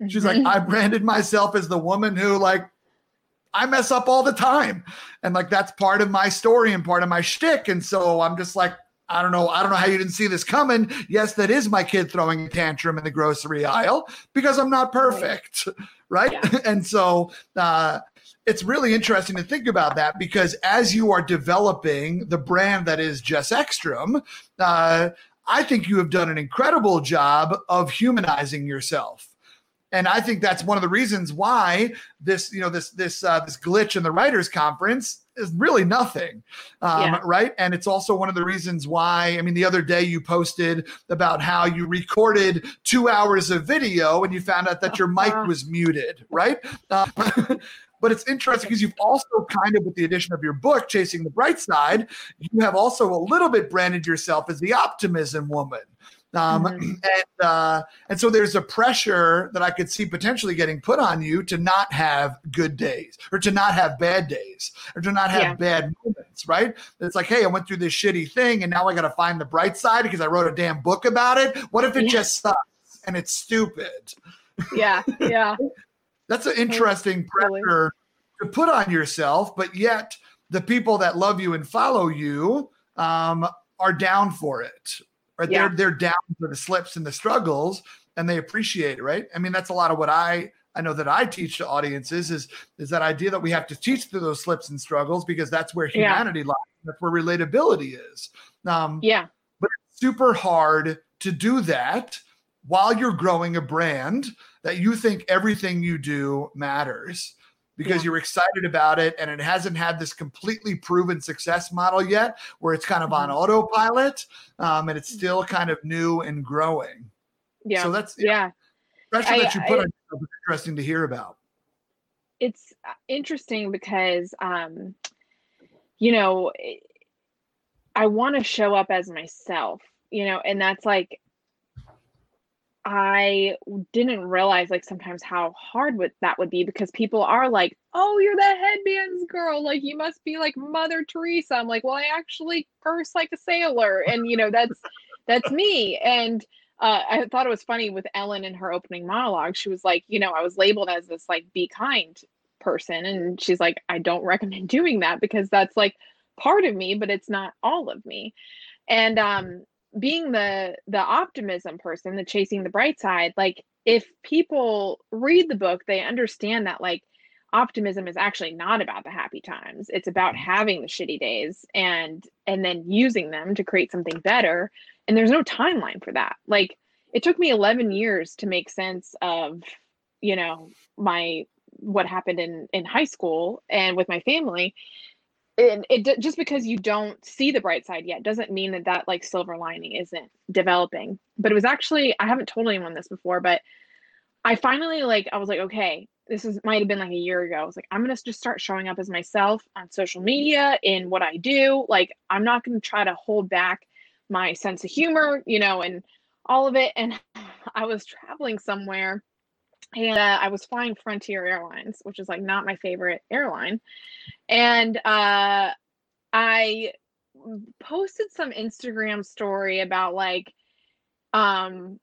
She's like. I branded myself as the woman who like I mess up all the time. And like that's part of my story and part of my shtick. And so I'm just like, I don't know. I don't know how you didn't see this coming. Yes, that is my kid throwing a tantrum in the grocery aisle because I'm not perfect. Right. Yeah. and so uh it's really interesting to think about that because as you are developing the brand that is Jess Ekstrom, uh, I think you have done an incredible job of humanizing yourself and I think that's one of the reasons why this, you know, this this uh, this glitch in the writers' conference is really nothing, um, Yeah. right? And it's also one of the reasons why. I mean, the other day you posted about how you recorded two hours of video and you found out that your mic Uh-huh. was muted, right? Uh, but it's interesting because you've also kind of, with the addition of your book, Chasing the Bright Side, you have also a little bit branded yourself as the optimism woman. Um, Mhm. and uh, and so there's a pressure that I could see potentially getting put on you to not have good days or to not have bad days or to not have Yeah. bad moments, right? It's like, hey, I went through this shitty thing and now I got to find the bright side because I wrote a damn book about it. What if it Yeah. just sucks and it's stupid? Yeah, yeah. That's an interesting pressure to put on yourself, but yet the people that love you and follow you um, are down for it. Right? Yeah. They're they're down for the slips and the struggles, and they appreciate it. Right? I mean, that's a lot of what I I know that I teach to audiences is is that idea that we have to teach through those slips and struggles because that's where humanity yeah. lies. That's where relatability is. Um, yeah. But it's super hard to do that while you're growing a brand that you think everything you do matters because yeah. you're excited about it and it hasn't had this completely proven success model yet where it's kind of on mm-hmm. autopilot um, and it's mm-hmm. still kind of new and growing. Yeah. So that's yeah. Pressure I, that you put I, on yourself is interesting to hear about. It's uh, interesting because um, you know, I want to show up as myself, you know, and that's like I didn't realize like sometimes how hard would that would be because people are like, "Oh, you're the headbands girl. Like you must be like Mother Teresa." I'm like, "Well, I actually curse like a sailor." And you know, that's that's me. And uh, I thought it was funny with Ellen in her opening monologue. She was like, "You know, I was labeled as this like be kind person." And she's like, "I don't recommend doing that because that's like part of me, but it's not all of me." And um being the the optimism person the chasing the bright side like if people read the book they understand that like optimism is actually not about the happy times. It's about mm-hmm. having the shitty days and and then using them to create something better. And there's no timeline for that. Like it took me 11 years to make sense of you know my what happened in in high school and with my family and it just because you don't see the bright side yet doesn't mean that that like silver lining isn't developing. But it was actually i haven't told anyone this before but i finally like i was like okay this is might have been like a year ago. I was like i'm gonna just start showing up as myself on social media in what i do. Like i'm not gonna try to hold back my sense of humor you know and all of it. And i was traveling somewhere and uh, I was flying Frontier Airlines, which is like not my favorite airline. And uh, I posted some Instagram story about like, um,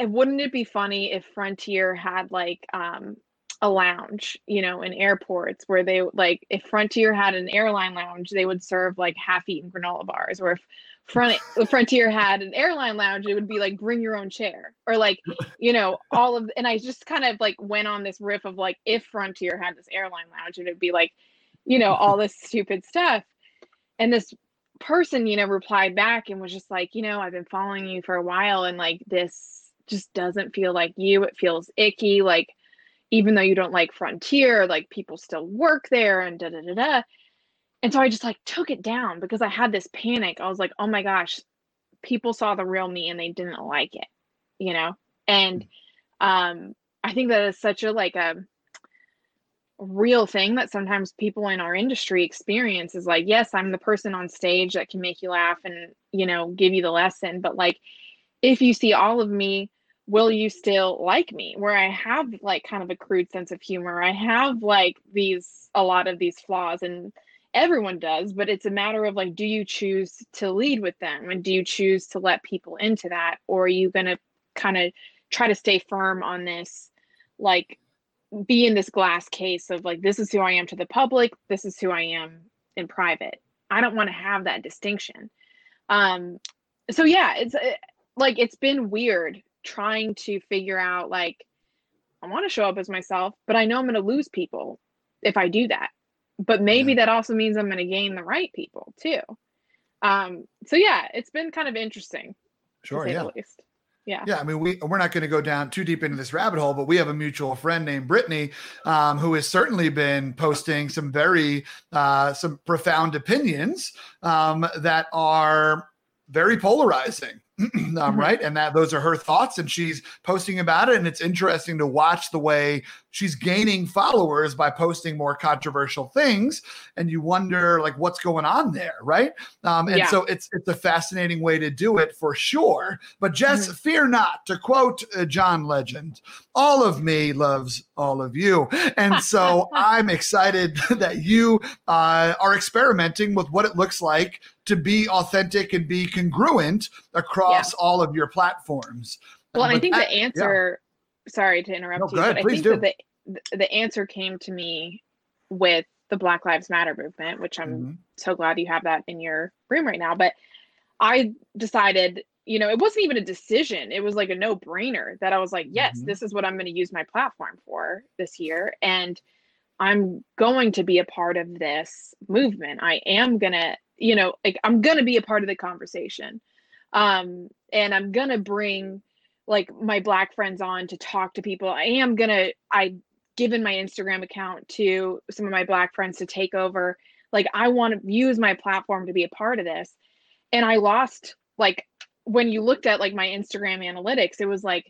wouldn't it be funny if Frontier had like um, a lounge, you know, in airports where they like if Frontier had an airline lounge, they would serve like half-eaten granola bars, or if front the frontier had an airline lounge it would be like bring your own chair or like you know all of and i just kind of like went on this riff of like if frontier had this airline lounge it would be like you know all this stupid stuff. And this person you know replied back and was just like you know i've been following you for a while and like this just doesn't feel like you it feels icky like even though you don't like frontier like people still work there and da da da da and so I just like took it down because I had this panic. I was like, oh my gosh, people saw the real me and they didn't like it, you know? And um, I think that is such a like a real thing that sometimes people in our industry experience is like, yes, I'm the person on stage that can make you laugh and, you know, give you the lesson. But like, if you see all of me, will you still like me? Where I have like kind of a crude sense of humor, I have like these, a lot of these flaws and, everyone does but it's a matter of like do you choose to lead with them? And do you choose to let people into that? Or are you going to kind of try to stay firm on this like be in this glass case of like this is who i am to the public this is who i am in private? I don't want to have that distinction. Um so yeah it's uh, like it's been weird trying to figure out like i want to show up as myself but i know i'm going to lose people if i do that but maybe yeah. that also means I'm going to gain the right people too. Um, so yeah, it's been kind of interesting. Sure, yeah. least. Yeah. Yeah. I mean, we, we're not going to go down too deep into this rabbit hole, but we have a mutual friend named Brittany um, who has certainly been posting some very, uh, some profound opinions um, that are very polarizing. um, mm-hmm. right and that those are her thoughts and she's posting about it and it's interesting to watch the way she's gaining followers by posting more controversial things and you wonder like what's going on there right um, and yeah. so it's it's a fascinating way to do it for sure but Jess, mm-hmm. fear not to quote uh, john legend all of me loves all of you and so i'm excited that you uh, are experimenting with what it looks like to be authentic and be congruent across yeah. all of your platforms well, I think the answer sorry to interrupt No, you, ahead, but I please think that the the answer came to me with the Black Lives Matter movement, which I'm Mhm. so glad you have that in your room right now. But I decided, you know, it wasn't even a decision. It was like a no brainer that I was like, yes, Mhm. this is what I'm going to use my platform for this year. And I'm going to be a part of this movement. I am going to, you know, like I'm going to be a part of the conversation. Um, and I'm going to bring like my black friends on to talk to people. I am going to, I given my Instagram account to some of my black friends to take over. Like I want to use my platform to be a part of this. And I lost like when you looked at like my Instagram analytics, it was like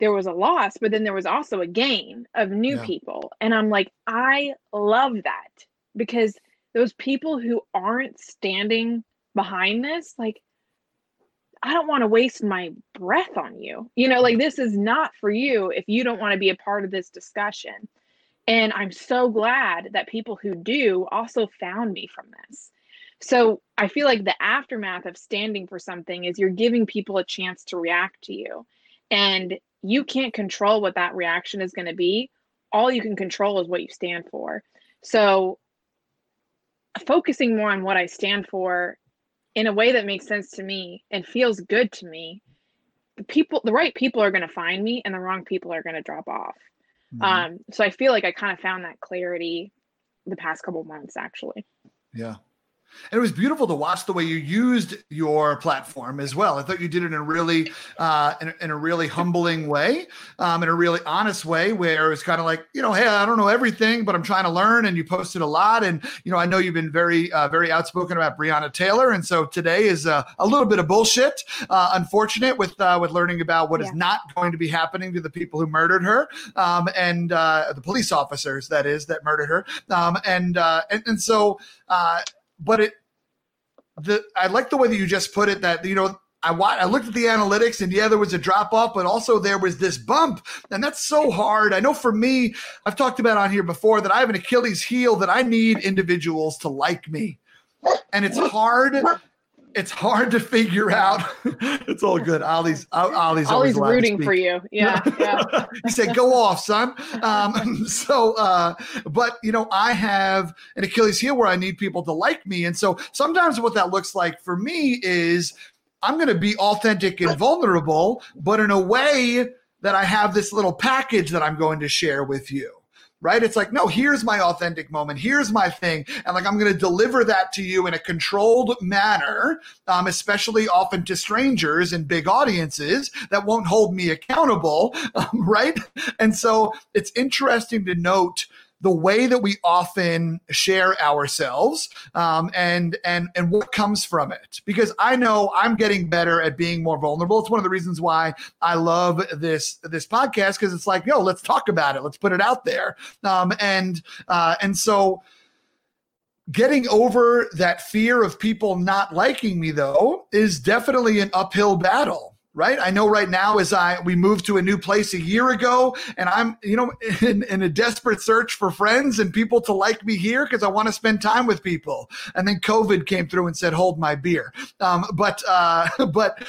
there was a loss, but then there was also a gain of new Yeah. people. And I'm like, I love that because those people who aren't standing behind this, like, I don't want to waste my breath on you. You know, like, this is not for you if you don't want to be a part of this discussion. And I'm so glad that people who do also found me from this. So I feel like the aftermath of standing for something is you're giving people a chance to react to you. And you can't control what that reaction is going to be. All you can control is what you stand for. So focusing more on what I stand for in a way that makes sense to me and feels good to me, the people the right people are going to find me and the wrong people are going to drop off. Mhm. Um so I feel like I kind of found that clarity the past couple months actually. Yeah. And it was beautiful to watch the way you used your platform as well. I thought you did it in a really, uh, in, a, in a really humbling way, um, in a really honest way, where it's kind of like, you know, hey, I don't know everything, but I'm trying to learn. And you posted a lot, and you know, I know you've been very, uh, very outspoken about Breonna Taylor, and so today is uh, a little bit of bullshit. Uh, unfortunate with uh, with learning about what is Yeah. not going to be happening to the people who murdered her, um, and uh, the police officers that is that murdered her, um, and, uh, and and so. Uh, but it the I like the way that you just put it that you know I I looked at the analytics and yeah there was a drop off but also there was this bump and that's so hard. I know for me I've talked about on here before that I have an Achilles heel that I need individuals to like me. And it's hard it's hard to figure out. it's all good. Ollie's Ollie's always Ollie's rooting for you. Yeah. Yeah. he said, "Go off, son." Um, so, uh, but you know, I have an Achilles heel where I need people to like me, and so sometimes what that looks like for me is I'm going to be authentic and vulnerable, but in a way that I have this little package that I'm going to share with you. Right? It's like, no, here's my authentic moment. Here's my thing. And like, I'm going to deliver that to you in a controlled manner, um, especially often to strangers and big audiences that won't hold me accountable. Um, right? And so it's interesting to note the way that we often share ourselves um, and and and what comes from it. Because i know i'm getting better at being more vulnerable. It's one of the reasons why i love this this podcast because it's like yo let's talk about it. Let's put it out there. Um, and uh, and so getting over that fear of people not liking me though is definitely an uphill battle right? I know right now as i we moved to a new place a year ago and i'm you know in, in a desperate search for friends and people to like me here because i want to spend time with people. And then covid came through and said hold my beer. Um, but uh, but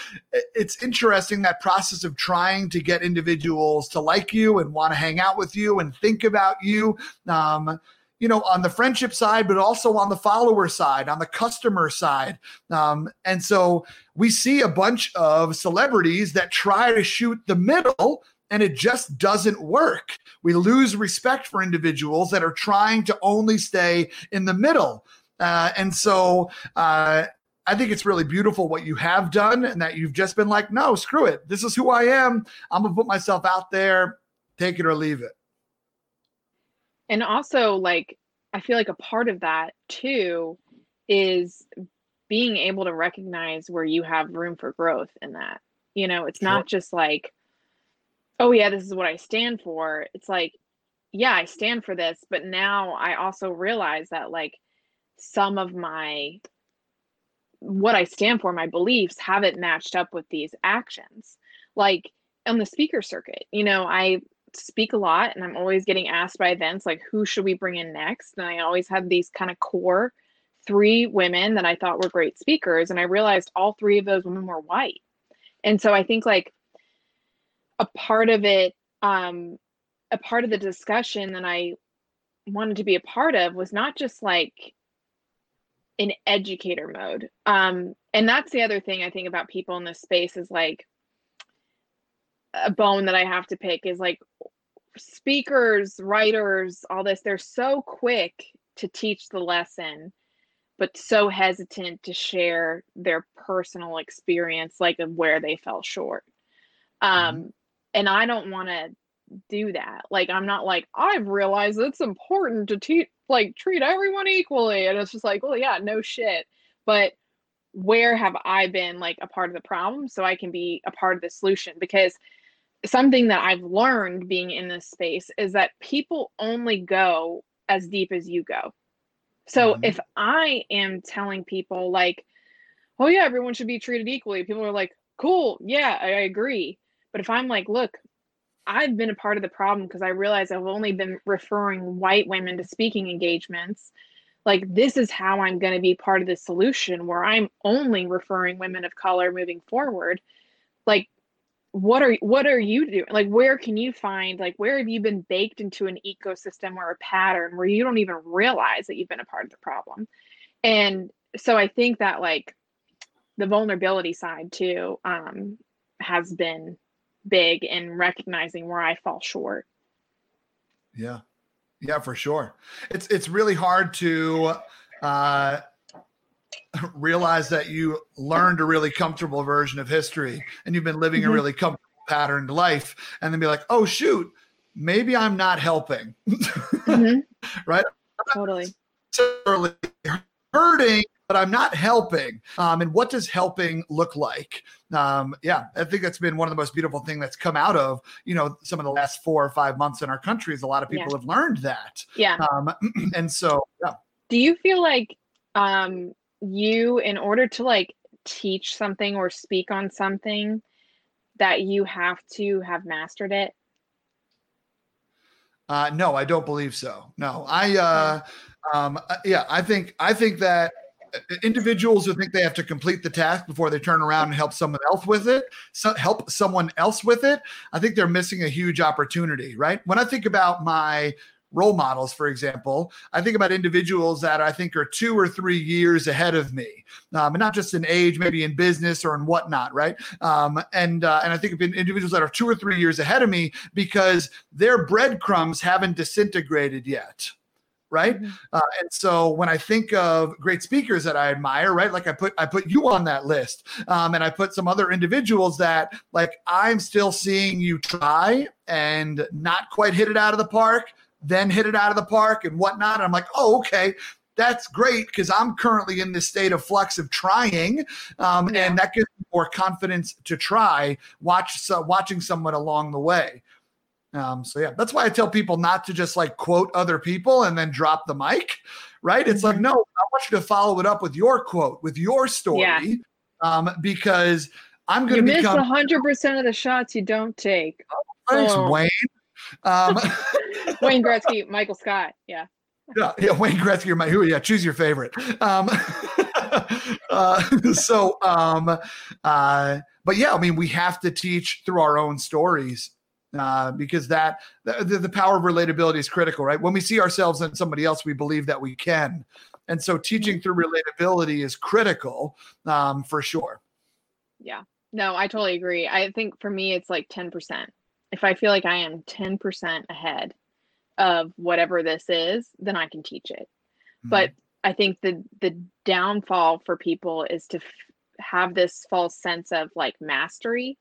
it's interesting that process of trying to get individuals to like you and want to hang out with you and think about you. Um, you know, on the friendship side, but also on the follower side, on the customer side. Um, and so we see a bunch of celebrities that try to shoot the middle and it just doesn't work. We lose respect for individuals that are trying to only stay in the middle. Uh, and so, uh, I think it's really beautiful what you have done and that you've just been like, no, screw it. This is who I am. I'm going to put myself out there, take it or leave it. And also, like, I feel like a part of that too is being able to recognize where you have room for growth in that. You know, it's Sure. not just like, oh, yeah, this is what I stand for. It's like, yeah, I stand for this, but now I also realize that, like, some of my what I stand for, my beliefs haven't matched up with these actions. Like on the speaker circuit, you know, I speak a lot and I'm always getting asked by events like who should we bring in next? And I always had these kind of core three women that I thought were great speakers and I realized all three of those women were white. And so I think like a part of it um, a part of the discussion that I wanted to be a part of was not just like in educator mode. Um, and that's the other thing I think about people in this space is like a bone that I have to pick is like speakers, writers, all this, they're so quick to teach the lesson, but so hesitant to share their personal experience, like of where they fell short. Um, mm-hmm. and I don't want to do that. Like, I'm not like, I've realized it's important to teach, like, treat everyone equally. And it's just like, well, yeah, no shit. But where have I been like a part of the problem so I can be a part of the solution? Because something that I've learned being in this space is that people only go as deep as you go. So mm-hmm. if I am telling people like, oh yeah, everyone should be treated equally, people are like, cool, yeah, I, I agree. But if I'm like, look, I've been a part of the problem because I realize I've only been referring white women to speaking engagements. Like this is how I'm going to be part of the solution where I'm only referring women of color moving forward. Like what are what are you doing? Like where can you find like where have you been baked into an ecosystem or a pattern where you don't even realize that you've been a part of the problem? And so i think that like the vulnerability side too um has been big in recognizing where i fall short. Yeah. Yeah for sure. It's it's really hard to uh realize that you learned a really comfortable version of history and you've been living mm-hmm. a really comfortable patterned life and then be like oh shoot maybe i'm not helping. Mm-hmm. right? Totally. Hurting but i'm not helping. Um, and what does helping look like? Um, yeah i think that's been one of the most beautiful things that's come out of you know some of the last four or five months in our country is a lot of people yeah. have learned that. Yeah. Um, and so yeah. Do you feel like um you in order to like teach something or speak on something that you have to have mastered it? Uh, no i don't believe so. No i uh, um, uh, yeah i think i think that uh, individuals who think they have to complete the task before they turn around and help someone else with it so help someone else with it i think they're missing a huge opportunity right? When i think about my role models, for example, I think about individuals that I think are two or three years ahead of me, um, and not just in age, maybe in business or in whatnot, right? Um, and uh, and I think of individuals that are two or three years ahead of me because their breadcrumbs haven't disintegrated yet right mm-hmm. uh, and so when i think of great speakers that i admire right like i put i put you on that list um, and i put some other individuals that like i'm still seeing you try and not quite hit it out of the park then hit it out of the park and whatnot. And I'm like, oh, okay. That's great because I'm currently in this state of flux of trying, um, yeah. and that gives me more confidence to try. Watch so, watching someone along the way. Um, so yeah, that's why I tell people not to just like quote other people and then drop the mic, right? It's like, mm-hmm. no, I want you to follow it up with your quote, with your story, yeah. um, because I'm going to miss 100% of the shots you don't take. Oh, thanks, oh. Wayne. Um, Wayne Gretzky, Michael Scott. Yeah. Yeah, yeah, Wayne Gretzky or my who? Yeah, choose your favorite. Um, uh, so, um, uh, but yeah, I mean, we have to teach through our own stories uh, because that the, the power of relatability is critical, right? When we see ourselves in somebody else, we believe that we can, and so teaching through relatability is critical um, for sure. Yeah, no, I totally agree. I think for me, it's like ten percent if I feel like I am 10% ahead of whatever this is, then I can teach it. Mm-hmm. But I think the the downfall for people is to f- have this false sense of like mastery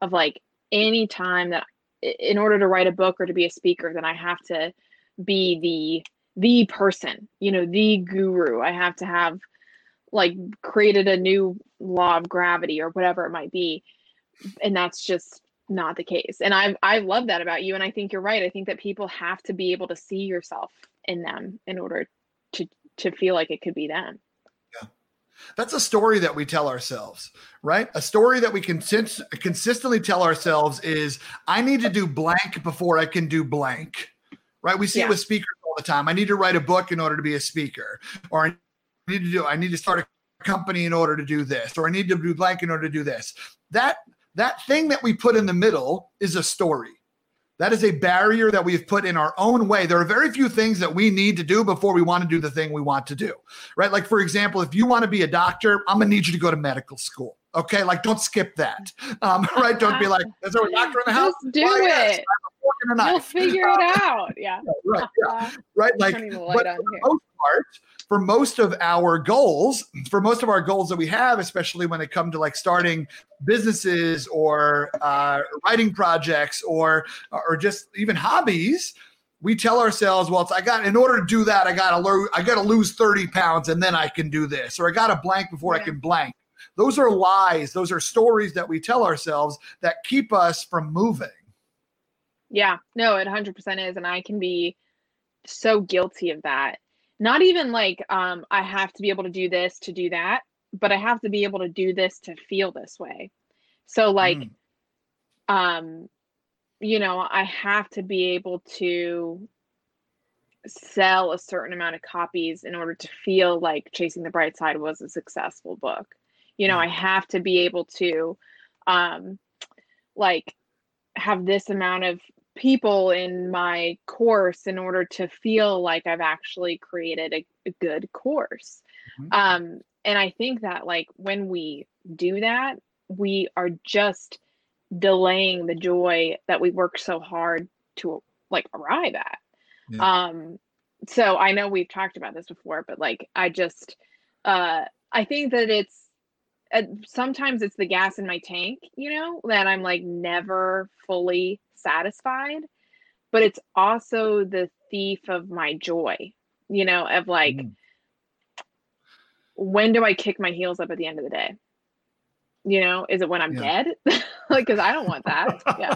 of like any time that in order to write a book or to be a speaker then I have to be the the person, you know, the guru. I have to have like created a new law of gravity or whatever it might be. And that's just not the case. And I I love that about you and I think you're right. I think that people have to be able to see yourself in them in order to to feel like it could be them. Yeah. That's a story that we tell ourselves, right? A story that we can consist- consistently tell ourselves is I need to do blank before I can do blank. Right? We see yeah. it with speakers all the time. I need to write a book in order to be a speaker or I need to do I need to start a company in order to do this or I need to do blank in order to do this. That that thing that we put in the middle is a story, That is a barrier that we've put in our own way. There are very few things that we need to do before we want to do the thing we want to do, right? Like, for example, if you want to be a doctor, I'm going to need you to go to medical school. Okay. Like, don't skip that. Um, right. Don't be like, is there a doctor in the house? Just do well, it. Yes, You'll figure it out. Yeah. right. Yeah. Right. Like, but for the most part, for most of our goals, for most of our goals that we have, especially when it comes to like starting businesses or uh, writing projects or or just even hobbies, we tell ourselves, well, it's, I got in order to do that, I got to learn, I got to lose thirty pounds and then I can do this, or I got to blank before yeah. I can blank. Those are lies. Those are stories that we tell ourselves that keep us from moving. Yeah, no, it 100% is. And I can be so guilty of that not even like um i have to be able to do this to do that but i have to be able to do this to feel this way so like mm. um you know i have to be able to sell a certain amount of copies in order to feel like chasing the bright side was a successful book you know mm. i have to be able to um like have this amount of people in my course in order to feel like I've actually created a, a good course. Mm-hmm. Um, and I think that like when we do that, we are just delaying the joy that we work so hard to like arrive at. Yeah. Um, so I know we've talked about this before, but like I just uh I think that it's uh, sometimes it's the gas in my tank, you know, that I'm like never fully satisfied, but it's also the thief of my joy, you know, of like, mm. when do I kick my heels up at the end of the day? You know, is it when I'm yeah. dead? like, because I don't want that. Yeah.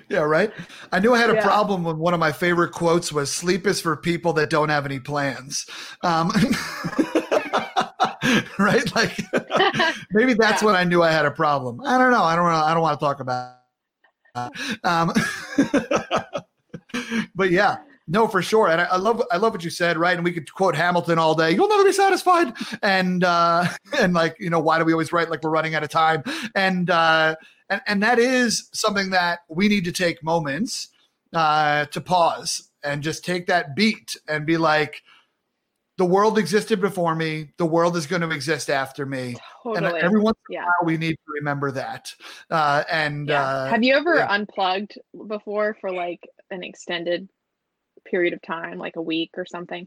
yeah, right. I knew I had a yeah. problem when one of my favorite quotes was "Sleep is for people that don't have any plans." Um, right? Like maybe that's yeah. when I knew I had a problem. I don't know. I don't know. I don't want to talk about um, but yeah, no, for sure. And I, I, love I love what you said, right? And we could quote Hamilton all day. You'll never be satisfied. And uh and like, you know, why do we always write like we're running out of time? And uh and, and that is something that we need to take moments uh to pause and just take that beat and be like, the world existed before me. The world is going to exist after me. Totally. And every once in yeah. a while, we need to remember that. Uh, and yeah. uh, have you ever yeah. unplugged before for like an extended period of time, like a week or something?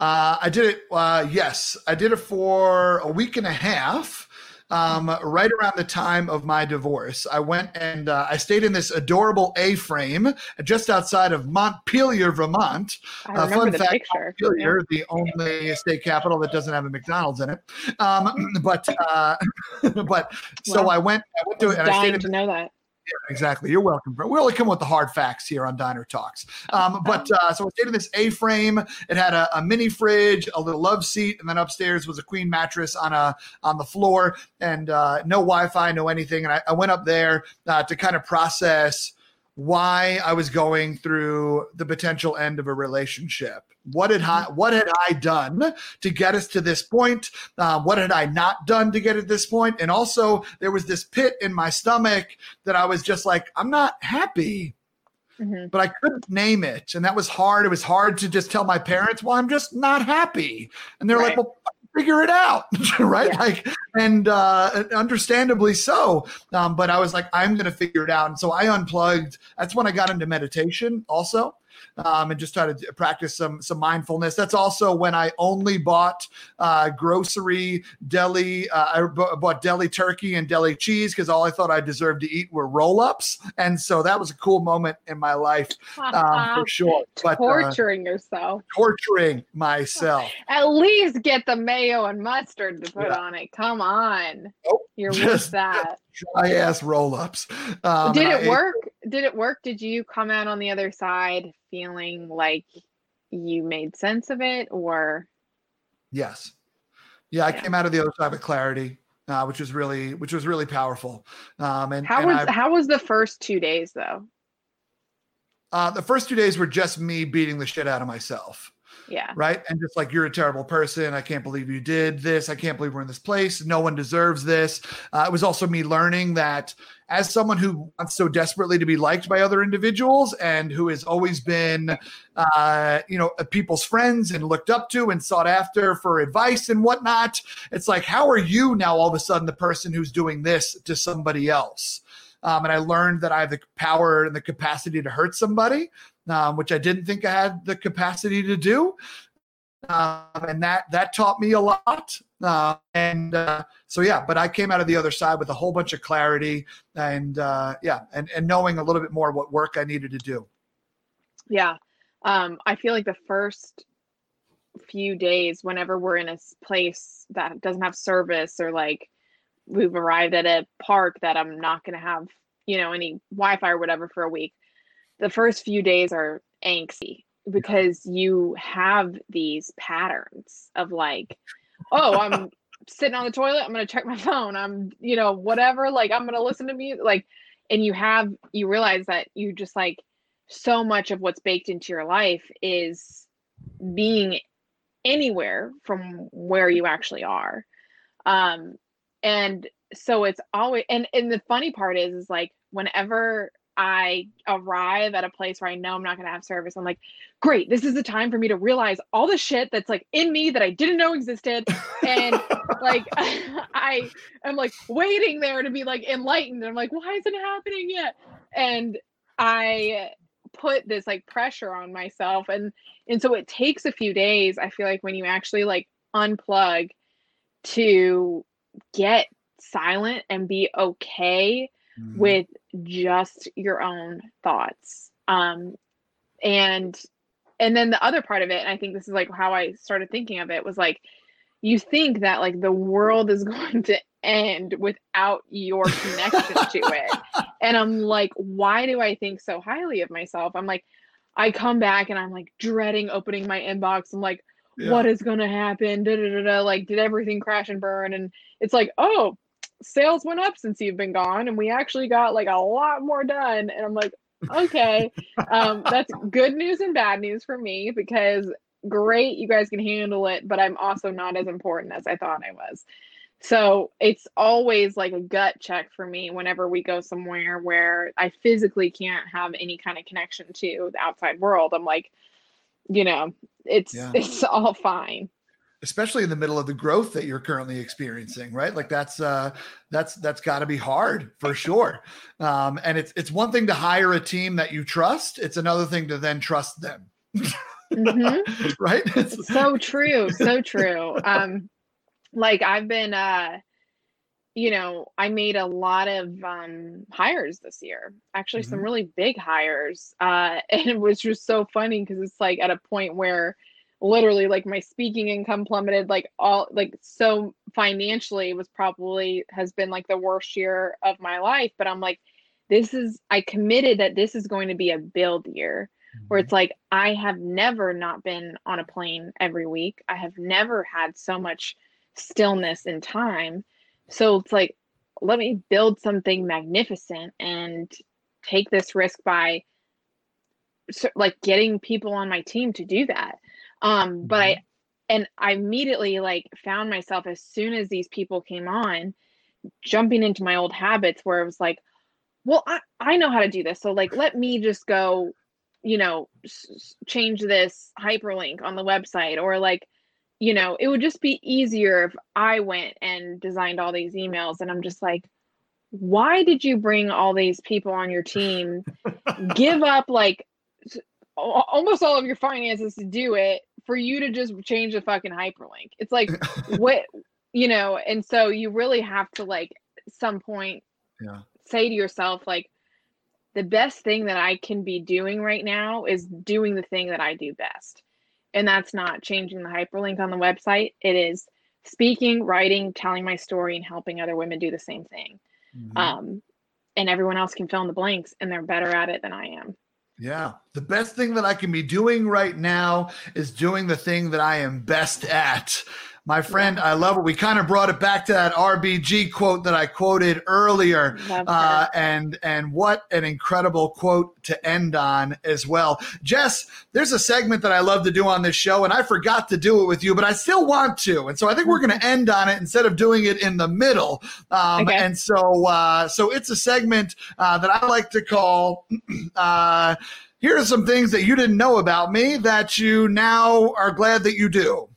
Uh, I did it. Uh, yes, I did it for a week and a half um, right around the time of my divorce. I went and uh, I stayed in this adorable A-frame just outside of Montpelier, Vermont. I uh, fun fact, picture. Montpelier, yeah. the only state capital that doesn't have a McDonald's in it. Um, but uh, but so I went. I went to and I stayed in, to know that. Yeah, exactly. You're welcome. We only come with the hard facts here on Diner Talks. Um, but uh, so I stayed in this A-frame. It had a, a, mini fridge, a little love seat, and then upstairs was a queen mattress on a on the floor, and uh, no Wi-Fi, no anything. And I, I went up there uh, to kind of process why I was going through the potential end of a relationship. What had I, what had I done to get us to this point? Uh, what had I not done to get at this point? And also, there was this pit in my stomach that I was just like, I'm not happy. Mm-hmm. But I couldn't name it. And that was hard. It was hard to just tell my parents, well, I'm just not happy. And they're right. like, well, figure it out right? Yeah. like and uh understandably so. Um but i was like i'm gonna figure it out. And so i unplugged that's when i got into meditation also um, and just try to practice some some mindfulness. That's also when I only bought uh, grocery deli. Uh, I b- bought deli turkey and deli cheese because all I thought I deserved to eat were roll ups, and so that was a cool moment in my life um, for sure. But, uh, torturing uh, yourself, torturing myself. At least get the mayo and mustard to put yeah. on it. Come on, nope. you're with that dry ass roll ups. Um, Did it work? Did it work? Did you come out on the other side feeling like you made sense of it or? Yes. Yeah, I came out of the other side with clarity. Uh, which was really which was really powerful. Um, and how and was I, how was the first two days though? Uh, the first two days were just me beating the shit out of myself. Yeah. Right. And just like, you're a terrible person. I can't believe you did this. I can't believe we're in this place. No one deserves this. Uh, it was also me learning that as someone who wants so desperately to be liked by other individuals and who has always been, uh, you know, people's friends and looked up to and sought after for advice and whatnot, it's like, how are you now all of a sudden the person who's doing this to somebody else? Um, and I learned that I have the power and the capacity to hurt somebody, um, which I didn't think I had the capacity to do. Um, and that that taught me a lot. Uh, and uh, so yeah, but I came out of the other side with a whole bunch of clarity and uh, yeah, and and knowing a little bit more what work I needed to do. Yeah, um, I feel like the first few days, whenever we're in a place that doesn't have service or like we've arrived at a park that I'm not going to have, you know, any Wi-Fi or whatever for a week. The first few days are angsty because you have these patterns of like, oh, I'm sitting on the toilet, I'm to check my phone. I'm, you know, whatever, like I'm to listen to music like and you have you realize that you just like so much of what's baked into your life is being anywhere from where you actually are. Um and so it's always and and the funny part is is like whenever I arrive at a place where I know I'm not going to have service, I'm like, great, this is the time for me to realize all the shit that's like in me that I didn't know existed. And like, I am like waiting there to be like enlightened. And I'm like, why isn't it happening yet? And I put this like pressure on myself. And, and so it takes a few days, I feel like, when you actually like unplug to get silent and be okay mm-hmm. with just your own thoughts. Um and and then the other part of it and i think this is like how i started thinking of it was like you think that like the world is going to end without your connection to it. And i'm like why do i think so highly of myself? I'm like i come back and i'm like dreading opening my inbox. I'm like yeah. what is going to happen? Da, da, da, da. like did everything crash and burn? And it's like oh sales went up since you've been gone and we actually got like a lot more done and i'm like okay um, that's good news and bad news for me because great you guys can handle it but i'm also not as important as i thought i was. So it's always like a gut check for me whenever we go somewhere where i physically can't have any kind of connection to the outside world. I'm like you know it's yeah. it's all fine especially in the middle of the growth that you're currently experiencing right? Like that's uh that's that's got to be hard for sure. Um and it's it's one thing to hire a team that you trust it's another thing to then trust them. Mm-hmm. right? It's so true so true. Um like i've been uh you know i made a lot of um hires this year actually mm-hmm. some really big hires uh and it was just so funny because it's like at a point where literally like my speaking income plummeted like all like so financially was probably has been like the worst year of my life but i'm like this is i committed that this is going to be a build year mm-hmm. where it's like i have never not been on a plane every week. I have never had so much stillness in time. So it's like let me build something magnificent and take this risk by like getting people on my team to do that um, but I mm-hmm. and I immediately like found myself as soon as these people came on, jumping into my old habits where it was like, well, I, I know how to do this. So like let me just go, you know, s- change this hyperlink on the website or like you know, it would just be easier if I went and designed all these emails. And I'm just like, why did you bring all these people on your team? Give up like almost all of your finances to do it for you to just change the fucking hyperlink. It's like what you know, and so you really have to like some point yeah. say to yourself like the best thing that I can be doing right now is doing the thing that I do best. And that's not changing the hyperlink on the website. It is speaking, writing, telling my story and helping other women do the same thing. Mm-hmm. Um, and everyone else can fill in the blanks and they're better at it than I am. Yeah. The best thing that I can be doing right now is doing the thing that I am best at. My friend, I love it. We kind of brought it back to that RBG quote that I quoted earlier, uh, and and what an incredible quote to end on as well. Jess, there's a segment that I love to do on this show, and I forgot to do it with you, but I still want to, and so I think we're going to end on it instead of doing it in the middle. Um, okay. And so, uh, so it's a segment uh, that I like to call. Uh, here are some things that you didn't know about me that you now are glad that you do.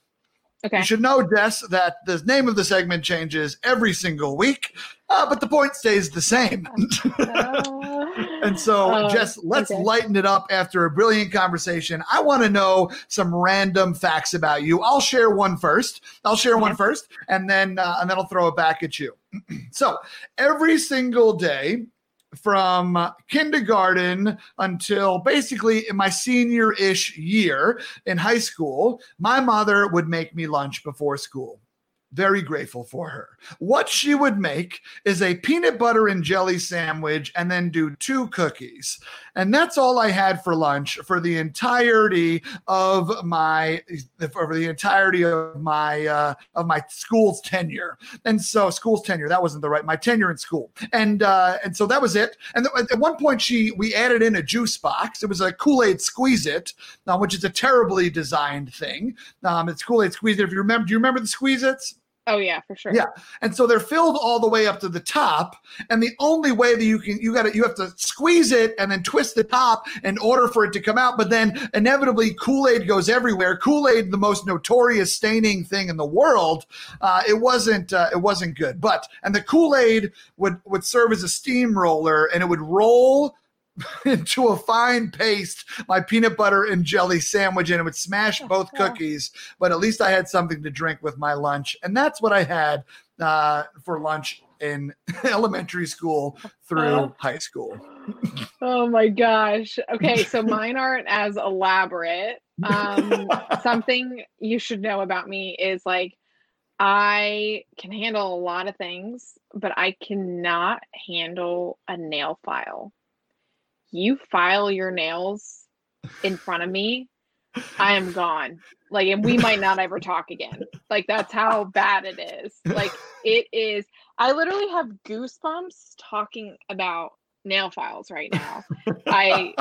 Okay. You should know, Jess, that the name of the segment changes every single week, uh, but the point stays the same. and so, uh, Jess, let's okay. lighten it up after a brilliant conversation. I want to know some random facts about you. I'll share one first. I'll share okay. one first, and then uh, and then I'll throw it back at you. so, every single day, from kindergarten until basically in my senior ish year in high school, my mother would make me lunch before school very grateful for her. What she would make is a peanut butter and jelly sandwich and then do two cookies. And that's all I had for lunch for the entirety of my for the entirety of my uh, of my school's tenure. And so school's tenure, that wasn't the right my tenure in school. And uh, and so that was it. And th- at one point she we added in a juice box. It was a Kool-Aid squeeze it, uh, which is a terribly designed thing. Um, it's Kool-Aid squeeze it. If you remember, do you remember the squeeze its? Oh yeah, for sure. Yeah, and so they're filled all the way up to the top, and the only way that you can you got to you have to squeeze it and then twist the top in order for it to come out. But then inevitably Kool Aid goes everywhere. Kool Aid, the most notorious staining thing in the world, uh, it wasn't uh, it wasn't good. But and the Kool Aid would would serve as a steamroller, and it would roll into a fine paste my peanut butter and jelly sandwich and it would smash both cookies but at least i had something to drink with my lunch and that's what i had uh, for lunch in elementary school through high school. Oh my gosh. Okay so mine aren't as elaborate. Um, something you should know about me is like I can handle a lot of things, but I cannot handle a nail file you file your nails in front of me, I am gone. Like, and we might not ever talk again. Like, that's how bad it is. Like, it is. I literally have goosebumps talking about nail files right now. I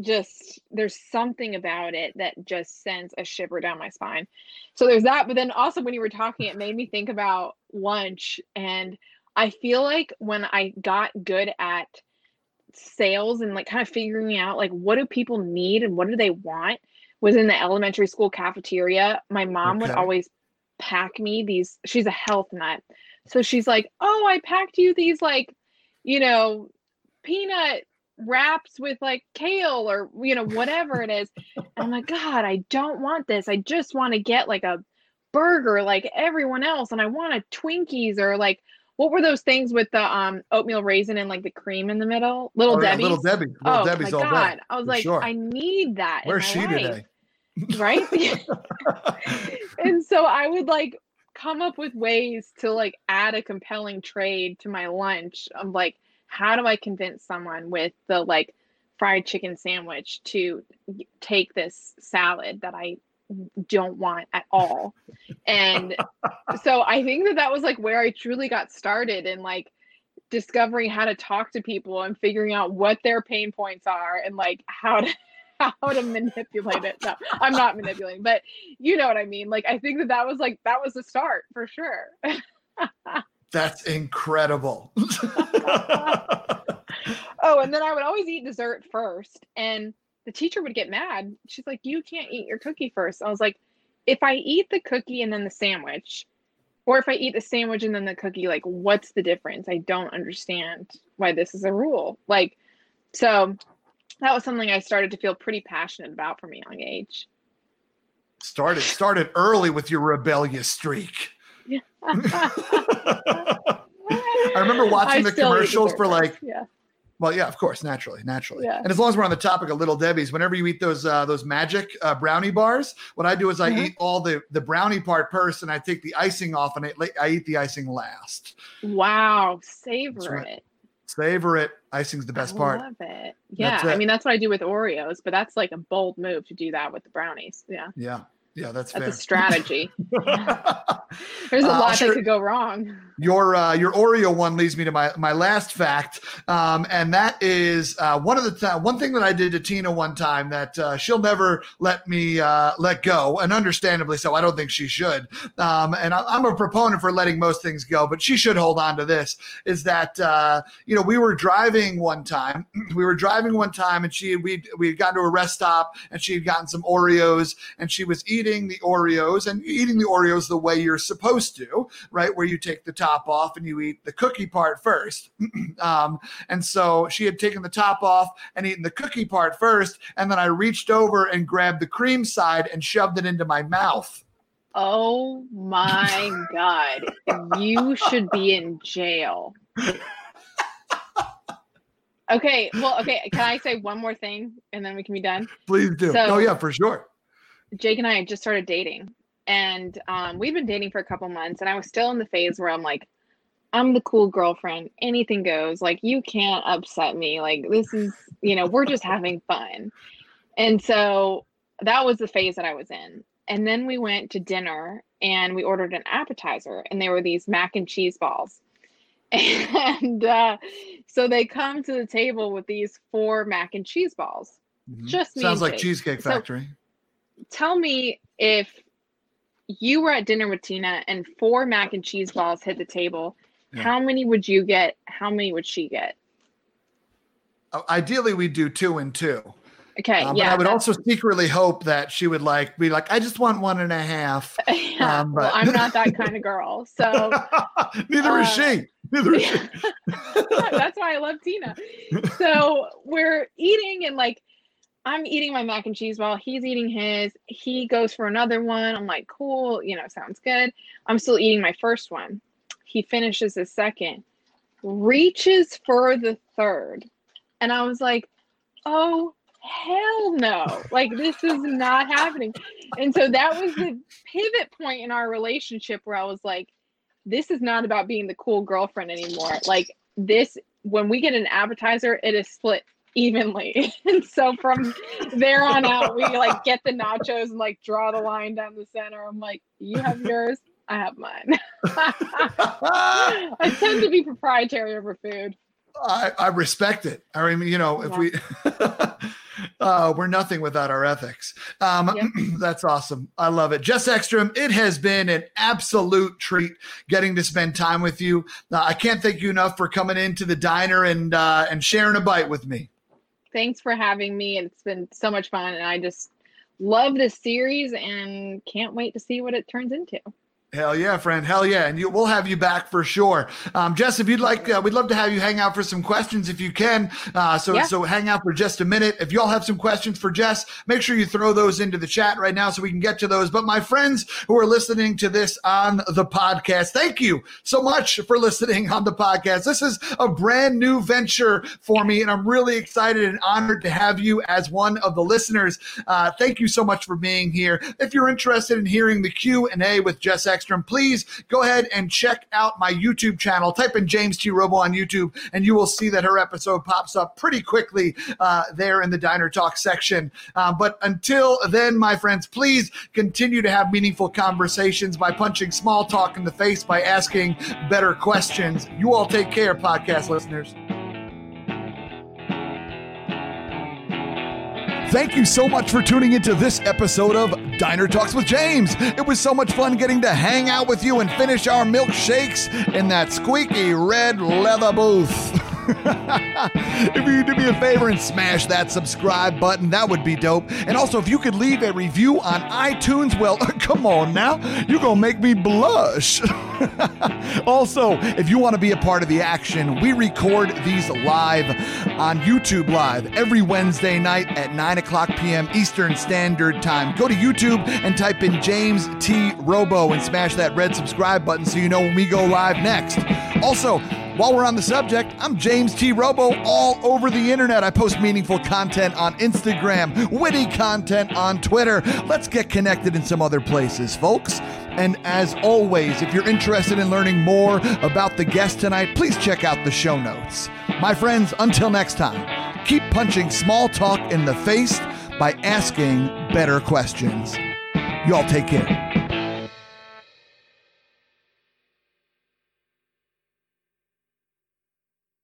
just, there's something about it that just sends a shiver down my spine. So there's that. But then also, when you were talking, it made me think about lunch. And I feel like when I got good at sales and like kind of figuring out like what do people need and what do they want was in the elementary school cafeteria. My mom okay. would always pack me these, she's a health nut. So she's like, Oh, I packed you these like, you know, peanut wraps with like kale or you know whatever it is and i'm like god i don't want this i just want to get like a burger like everyone else and i want a twinkies or like what were those things with the um oatmeal raisin and like the cream in the middle? Little oh, Debbie. Yeah, little Debbie. Little oh Debbie's my God. Day, I was like, sure. I need that. Where's she life. today? Right? and so I would like come up with ways to like add a compelling trade to my lunch. I'm like, how do I convince someone with the like fried chicken sandwich to take this salad that I don't want at all. and so I think that that was like where I truly got started in like discovering how to talk to people and figuring out what their pain points are and like how to how to manipulate it. No, I'm not manipulating, but you know what I mean. Like I think that that was like that was the start for sure. That's incredible. oh, and then I would always eat dessert first and the teacher would get mad. She's like, You can't eat your cookie first. I was like, If I eat the cookie and then the sandwich, or if I eat the sandwich and then the cookie, like, what's the difference? I don't understand why this is a rule. Like, so that was something I started to feel pretty passionate about from a young age. Started started early with your rebellious streak. I remember watching I the commercials for like yeah. Well, yeah, of course, naturally, naturally. Yeah. And as long as we're on the topic of Little Debbie's, whenever you eat those uh, those magic uh, brownie bars, what I do is I mm-hmm. eat all the the brownie part first, and I take the icing off, and I, I eat the icing last. Wow, savor right. it. Savor it. Icing's the best I part. Love it. Yeah, it. I mean that's what I do with Oreos, but that's like a bold move to do that with the brownies. Yeah. Yeah. Yeah, that's That's fair. a strategy. There's a Uh, lot sure. that could go wrong. Your uh, your Oreo one leads me to my my last fact, um, and that is uh, one of the th- one thing that I did to Tina one time that uh, she'll never let me uh, let go, and understandably so. I don't think she should, um, and I, I'm a proponent for letting most things go, but she should hold on to this. Is that uh, you know we were driving one time, we were driving one time, and she we we had gotten to a rest stop, and she had gotten some Oreos, and she was eating the Oreos and eating the Oreos the way you're supposed to, right? Where you take the top off and you eat the cookie part first. um, and so she had taken the top off and eaten the cookie part first. And then I reached over and grabbed the cream side and shoved it into my mouth. Oh my god. You should be in jail. Okay, well, okay, can I say one more thing and then we can be done? Please do. So- oh, yeah, for sure. Jake and I just started dating, and um, we've been dating for a couple months, and I was still in the phase where I'm like, I'm the cool girlfriend. Anything goes. Like, you can't upset me. Like, this is, you know, we're just having fun. And so that was the phase that I was in. And then we went to dinner and we ordered an appetizer, and there were these mac and cheese balls. And uh, so they come to the table with these four mac and cheese balls. Mhm. Just me Sounds like. Cheesecake So- Factory. Tell me if you were at dinner with Tina and four mac and cheese balls hit the table, Yeah. how many would you get? How many would she get? Uh, Ideally, we'd do two and two. Okay, Um, yeah. but I would also secretly hope that she would like be like, I just want one and a half. yeah, um, well, I'm not that kind of girl. So Neither is uh, she. Neither is she. that's why I love Tina. So we're eating and like I'm eating my mac and cheese while He's eating his. He goes for another one. I'm like, cool, you know, sounds good. I'm still eating my first one. He finishes his second, reaches for the third. And I was like, oh, hell no. Like, this is not happening. And so that was the pivot point in our relationship where I was like, this is not about being the cool girlfriend anymore. Like, this, when we get an appetizer, it is split evenly. and so from there on out, we like get the nachos and like draw the line down the center. I'm like, you have yours, I have mine. I tend to be proprietary over food. I, I respect it. I mean, you know, if Yeah. we uh, we're nothing without our ethics. Um, Yep. that's awesome. I love it. Jess Ekstrom, it has been an absolute treat getting to spend time with you. Uh, I can't thank you enough for coming into the diner and uh, and sharing a bite with me. Thanks for having me. It's been so much fun. And I just love this series and can't wait to see what it turns into. Hell yeah, friend. Hell yeah. And you, we'll have you back for sure. Um, Jess, if you'd like, uh, we'd love to have you hang out for some questions if you can. Uh, so, Yeah. so hang out for just a minute. If y'all have some questions for Jess, make sure you throw those into the chat right now so we can get to those. But my friends who are listening to this on the podcast, thank you so much for listening on the podcast. This is a brand new venture for me, and I'm really excited and honored to have you as one of the listeners. Uh, thank you so much for being here. If you're interested in hearing the Q and A with Jess Ekstrom, please go ahead and check out my YouTube channel. Type in James T. Robo on YouTube, and you will see that her episode pops up pretty quickly uh, there in the Diner Talk section. Uh, but until then, my friends, please continue to have meaningful conversations by punching small talk in the face by asking better questions. You all take care, podcast listeners. Thank you so much for tuning into this episode of Diner Talks with James. It was so much fun getting to hang out with you and finish our milkshakes in that squeaky red leather booth. if you do me a favor and smash that subscribe button, that would be dope. And also, if you could leave a review on iTunes, well, come on now, you're gonna make me blush. also, if you want to be a part of the action, we record these live on YouTube Live every Wednesday night at 9 o'clock p.m. Eastern Standard Time. Go to YouTube and type in James T. Robo and smash that red subscribe button so you know when we go live next. Also, while we're on the subject, I'm James T. Robo all over the internet. I post meaningful content on Instagram, witty content on Twitter. Let's get connected in some other places, folks. And as always, if you're interested in learning more about the guest tonight, please check out the show notes. My friends, until next time, keep punching small talk in the face by asking better questions. Y'all take care.